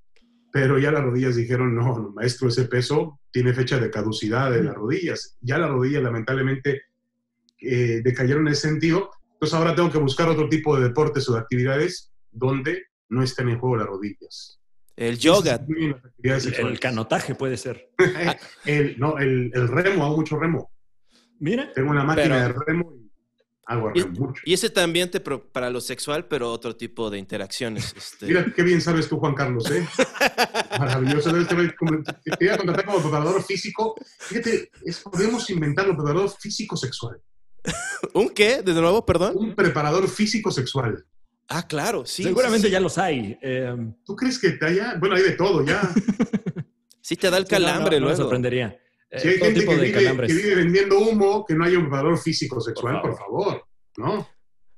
C: pero ya las rodillas dijeron, no, maestro, ese peso tiene fecha de caducidad de las rodillas. Ya las rodillas lamentablemente eh, decayeron en ese sentido. Entonces ahora tengo que buscar otro tipo de deportes o de actividades donde no estén en juego las rodillas.
B: El yoga.
A: El, canotaje puede ser.
C: El- no, el, el remo, hago mucho remo.
A: Mira,
C: Tengo una máquina
B: Pero-
C: de remo y hago
B: Y,
C: remo mucho.
B: y ese también te pro- para lo sexual, pero otro tipo de interacciones. Este.
C: Mira qué bien sabes tú, Juan Carlos, ¿eh? Maravilloso. Debes tener como- Te iba a contratar como preparador físico. Fíjate, es- podemos inventarlo, preparador físico sexual.
B: ¿Un qué? ¿De nuevo, perdón?
C: Un preparador físico sexual.
B: Ah, claro, sí.
A: seguramente
B: sí,
A: ya los hay. Eh,
C: ¿Tú crees que te haya? Bueno, hay de todo ya.
B: Sí, te da el
A: sí, no, no,
B: calambre
A: no me
B: luego.
A: sorprendería. Eh,
C: Si hay gente
A: tipo
C: que
A: de
C: vive, que vive vendiendo humo, que no haya un preparador físico sexual,
A: Por
C: por favor. ¿No?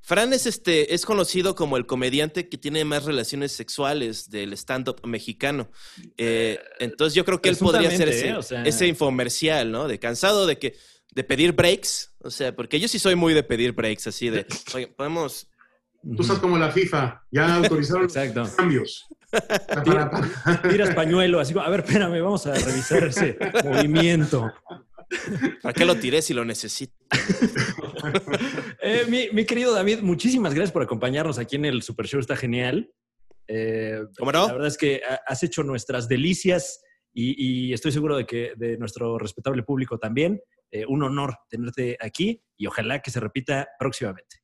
B: Fran es, este, es conocido como el comediante que tiene más relaciones sexuales del stand-up mexicano. Eh, entonces yo creo que él podría hacer
A: presuntamente,
B: ese,
A: ¿eh? O sea-
B: ese infomercial, ¿no? De cansado de que de pedir breaks. O sea, porque yo sí soy muy de pedir breaks, así de, oye, podemos...
C: Tú estás como la FIFA, ya autorizaron los cambios. Para-
A: Tiras pañuelo, así como, a ver, espérame, vamos a revisar ese movimiento.
B: ¿Para qué lo tiré si lo necesito?
A: Eh, mi, mi querido David, muchísimas gracias por acompañarnos aquí en el Super Show, está genial. Eh,
B: ¿Cómo no?
A: La verdad es que ha- has hecho nuestras delicias y, y estoy seguro de que de nuestro respetable público también. Eh, un honor tenerte aquí y ojalá que se repita próximamente.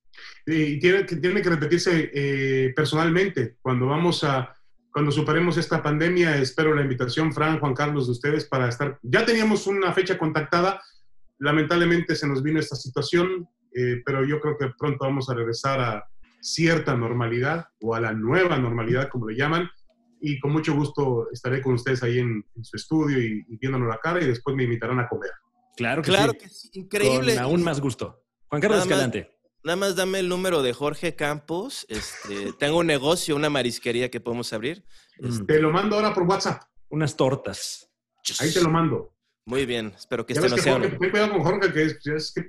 C: y tiene que, tiene que repetirse eh, personalmente. Cuando vamos a, cuando superemos esta pandemia, espero la invitación, Fran, Juan Carlos, de ustedes para estar. Ya teníamos una fecha contactada, lamentablemente se nos vino esta situación, eh, pero yo creo que pronto vamos a regresar a cierta normalidad o a la nueva normalidad, como le llaman. Y con mucho gusto estaré con ustedes ahí en, en su estudio y, y viéndonos la cara y después me invitarán a comer.
A: Claro que
B: Claro
A: sí.
B: que sí, increíble.
A: Con aún más gusto. Juan Carlos
B: Nada más-
A: Escalante.
B: Nada más dame el número de Jorge Campos. Este, tengo un negocio, una marisquería que podemos abrir.
A: Mm,
C: Te lo mando ahora por WhatsApp.
A: Unas tortas.
C: Ahí te lo mando.
B: Muy bien, espero que
C: Ya
B: este no
C: que
B: sea
C: Jorge, ten cuidado con Jorge, que es, es que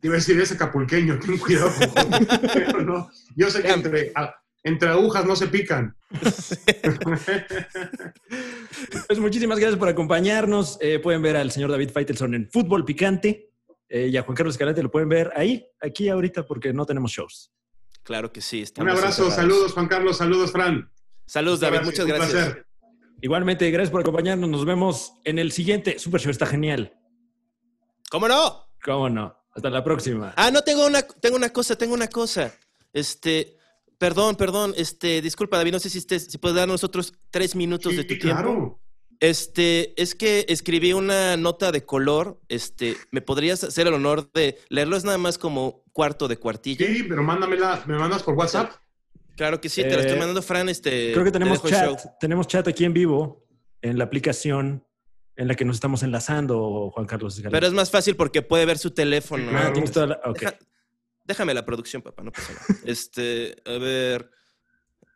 C: te iba a decir, es acapulqueño, ten cuidado con Jorge. Pero no, yo sé que entre, a- entre agujas no se pican.
A: Pues muchísimas gracias por acompañarnos. Eh, pueden ver al señor David Faitelson en Fútbol Picante eh, y a Juan Carlos Escalante lo pueden ver ahí, aquí ahorita, porque no tenemos shows.
B: Claro que sí.
C: Un abrazo,
B: encerrados.
C: saludos Juan Carlos, saludos Fran.
B: Saludos, David, muchas
C: Un
B: gracias.
C: placer.
A: Igualmente, gracias por acompañarnos. Nos vemos en el siguiente Super Show. Está genial.
B: ¿Cómo no?
A: ¿Cómo no? Hasta la próxima.
B: Ah, no, tengo una, tengo una cosa, tengo una cosa. Este, perdón, perdón, este, disculpa, David, no sé si, estés- si puedes darnos otros tres minutos
C: Sí,
B: de tu
C: claro.
B: tiempo. Este, es que escribí una nota de color. Este, ¿me podrías hacer el honor de leerlo? Es nada más como cuarto de cuartilla.
C: Sí, pero mándamela, me mandas por WhatsApp.
B: Claro que sí, te la estoy
A: Eh,
B: mandando, Fran. Este,
A: Creo que
B: te
A: tenemos chat.
B: show.
A: Tenemos chat aquí en vivo en la aplicación en la que nos estamos enlazando, Juan Carlos.
B: Pero es más fácil porque puede ver su teléfono.
A: Ah, tienes toda la-.
B: Deja- déjame la producción, papá, no pasa nada. Este, a ver.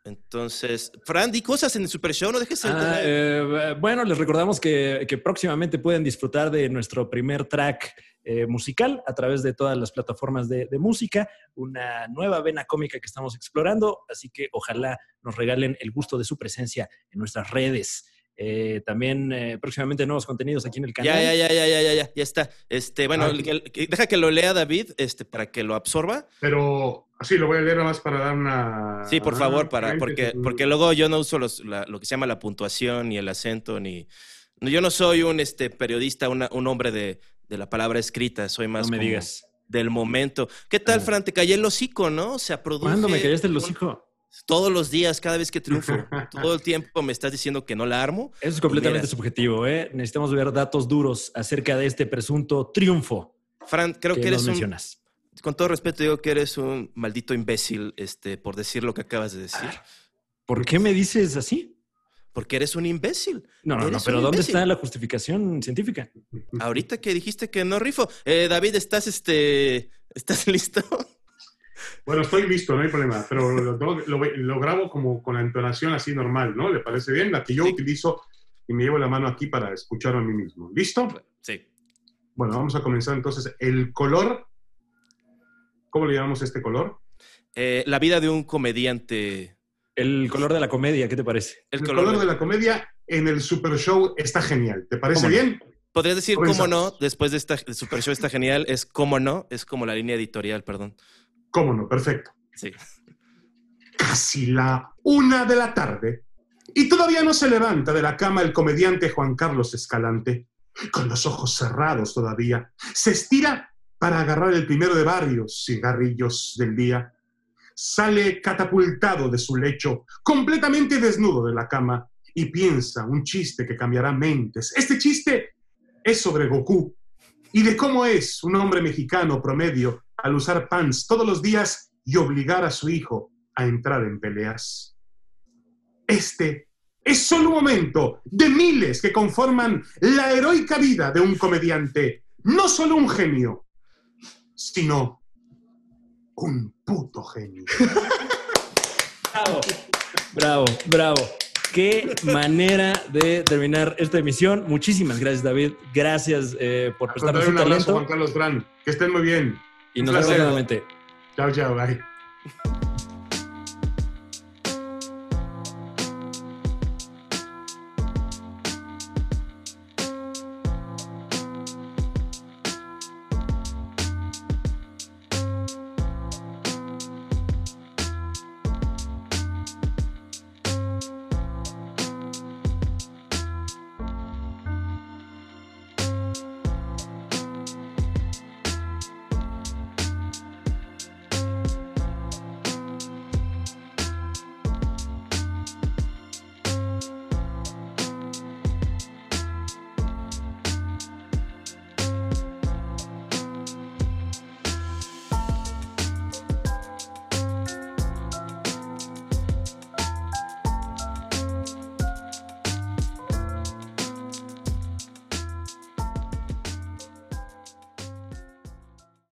B: Entonces, Fran, di cosas en el Super Show, no dejes el
A: Ah, eh, bueno, les recordamos que, que próximamente pueden disfrutar de nuestro primer track eh, musical a través de todas las plataformas de, de música, una nueva vena cómica que estamos explorando, así que ojalá nos regalen el gusto de su presencia en nuestras redes. Eh, también eh, próximamente nuevos contenidos aquí en el canal.
B: Ya, ya, ya, ya, ya, ya, ya, ya está. Este, bueno,
C: Ah.
B: el que- que- deja que lo lea David, este, para que lo absorba.
C: Pero así lo voy a leer nada más para dar una.
B: Sí, por
C: Ah,
B: favor, para, porque, porque luego yo no uso los- la- lo que se llama la puntuación ni el acento, ni. no, Yo no soy un este, periodista, una- un hombre de, de la palabra escrita, soy
A: no
B: más
A: me
B: como
A: digas.
B: del momento. ¿Qué tal,
A: Ah.
B: Fran? Te callé el hocico, ¿no? O sea, produje.
A: ¿Cuándo me callaste el
B: un-
A: hocico?
B: Todos los días, cada vez que triunfo. todo el tiempo me estás diciendo que no la armo.
A: Eso es completamente
B: Mira.
A: subjetivo, ¿eh? Necesitamos ver datos duros acerca de este presunto triunfo
B: Fran, creo
A: que,
B: que eres un. Con todo respeto, digo que eres un maldito imbécil este, por decir lo que acabas de decir.
A: ¿Por qué me dices así?
B: Porque eres un imbécil.
A: No, no, no, pero ¿dónde está la justificación científica?
B: Ahorita que dijiste que no rifo. Eh, David, ¿estás, este, ¿estás listo?
C: Bueno, estoy listo, no hay problema, pero lo, lo- lo- lo grabo como con la entonación así normal, ¿no? ¿Le parece bien? La que yo
B: Sí.
C: utilizo y me llevo la mano aquí para escucharlo a mí mismo. ¿Listo?
B: Sí.
C: Bueno, vamos a comenzar entonces. El color, ¿cómo le llamamos este color?
B: Eh, la vida de un comediante.
A: El color de la comedia, ¿qué te parece?
B: El,
C: El,
B: color,
C: color,
B: de-
C: de la comedia en el Super Show está genial. ¿Te parece bien?
B: Podrías decir cómo no, después de esta el Super Show está genial. Es cómo no, es como la línea editorial, perdón.
C: ¿Cómo no? Perfecto.
B: Sí.
C: Casi la una de la tarde y todavía no se levanta de la cama el comediante Juan Carlos Escalante. Con los ojos cerrados todavía, se estira para agarrar el primero de varios cigarrillos del día. Sale catapultado de su lecho, completamente desnudo de la cama, y piensa un chiste que cambiará mentes. Este chiste es sobre Goku y de cómo es un hombre mexicano promedio al usar pants todos los días y obligar a su hijo a entrar en peleas. Este es solo un momento de miles que conforman la heroica vida de un comediante, no solo un genio, sino un puto genio.
A: Bravo, bravo, bravo. Qué manera de terminar esta emisión. Muchísimas gracias, David. Gracias eh, por prestarnos su
C: un abrazo,
A: talento.
C: Juan Carlos Gran. Que estén muy bien.
A: Y
C: Un
A: nos vemos
C: placer.
A: nuevamente.
C: Chao, chao, bye.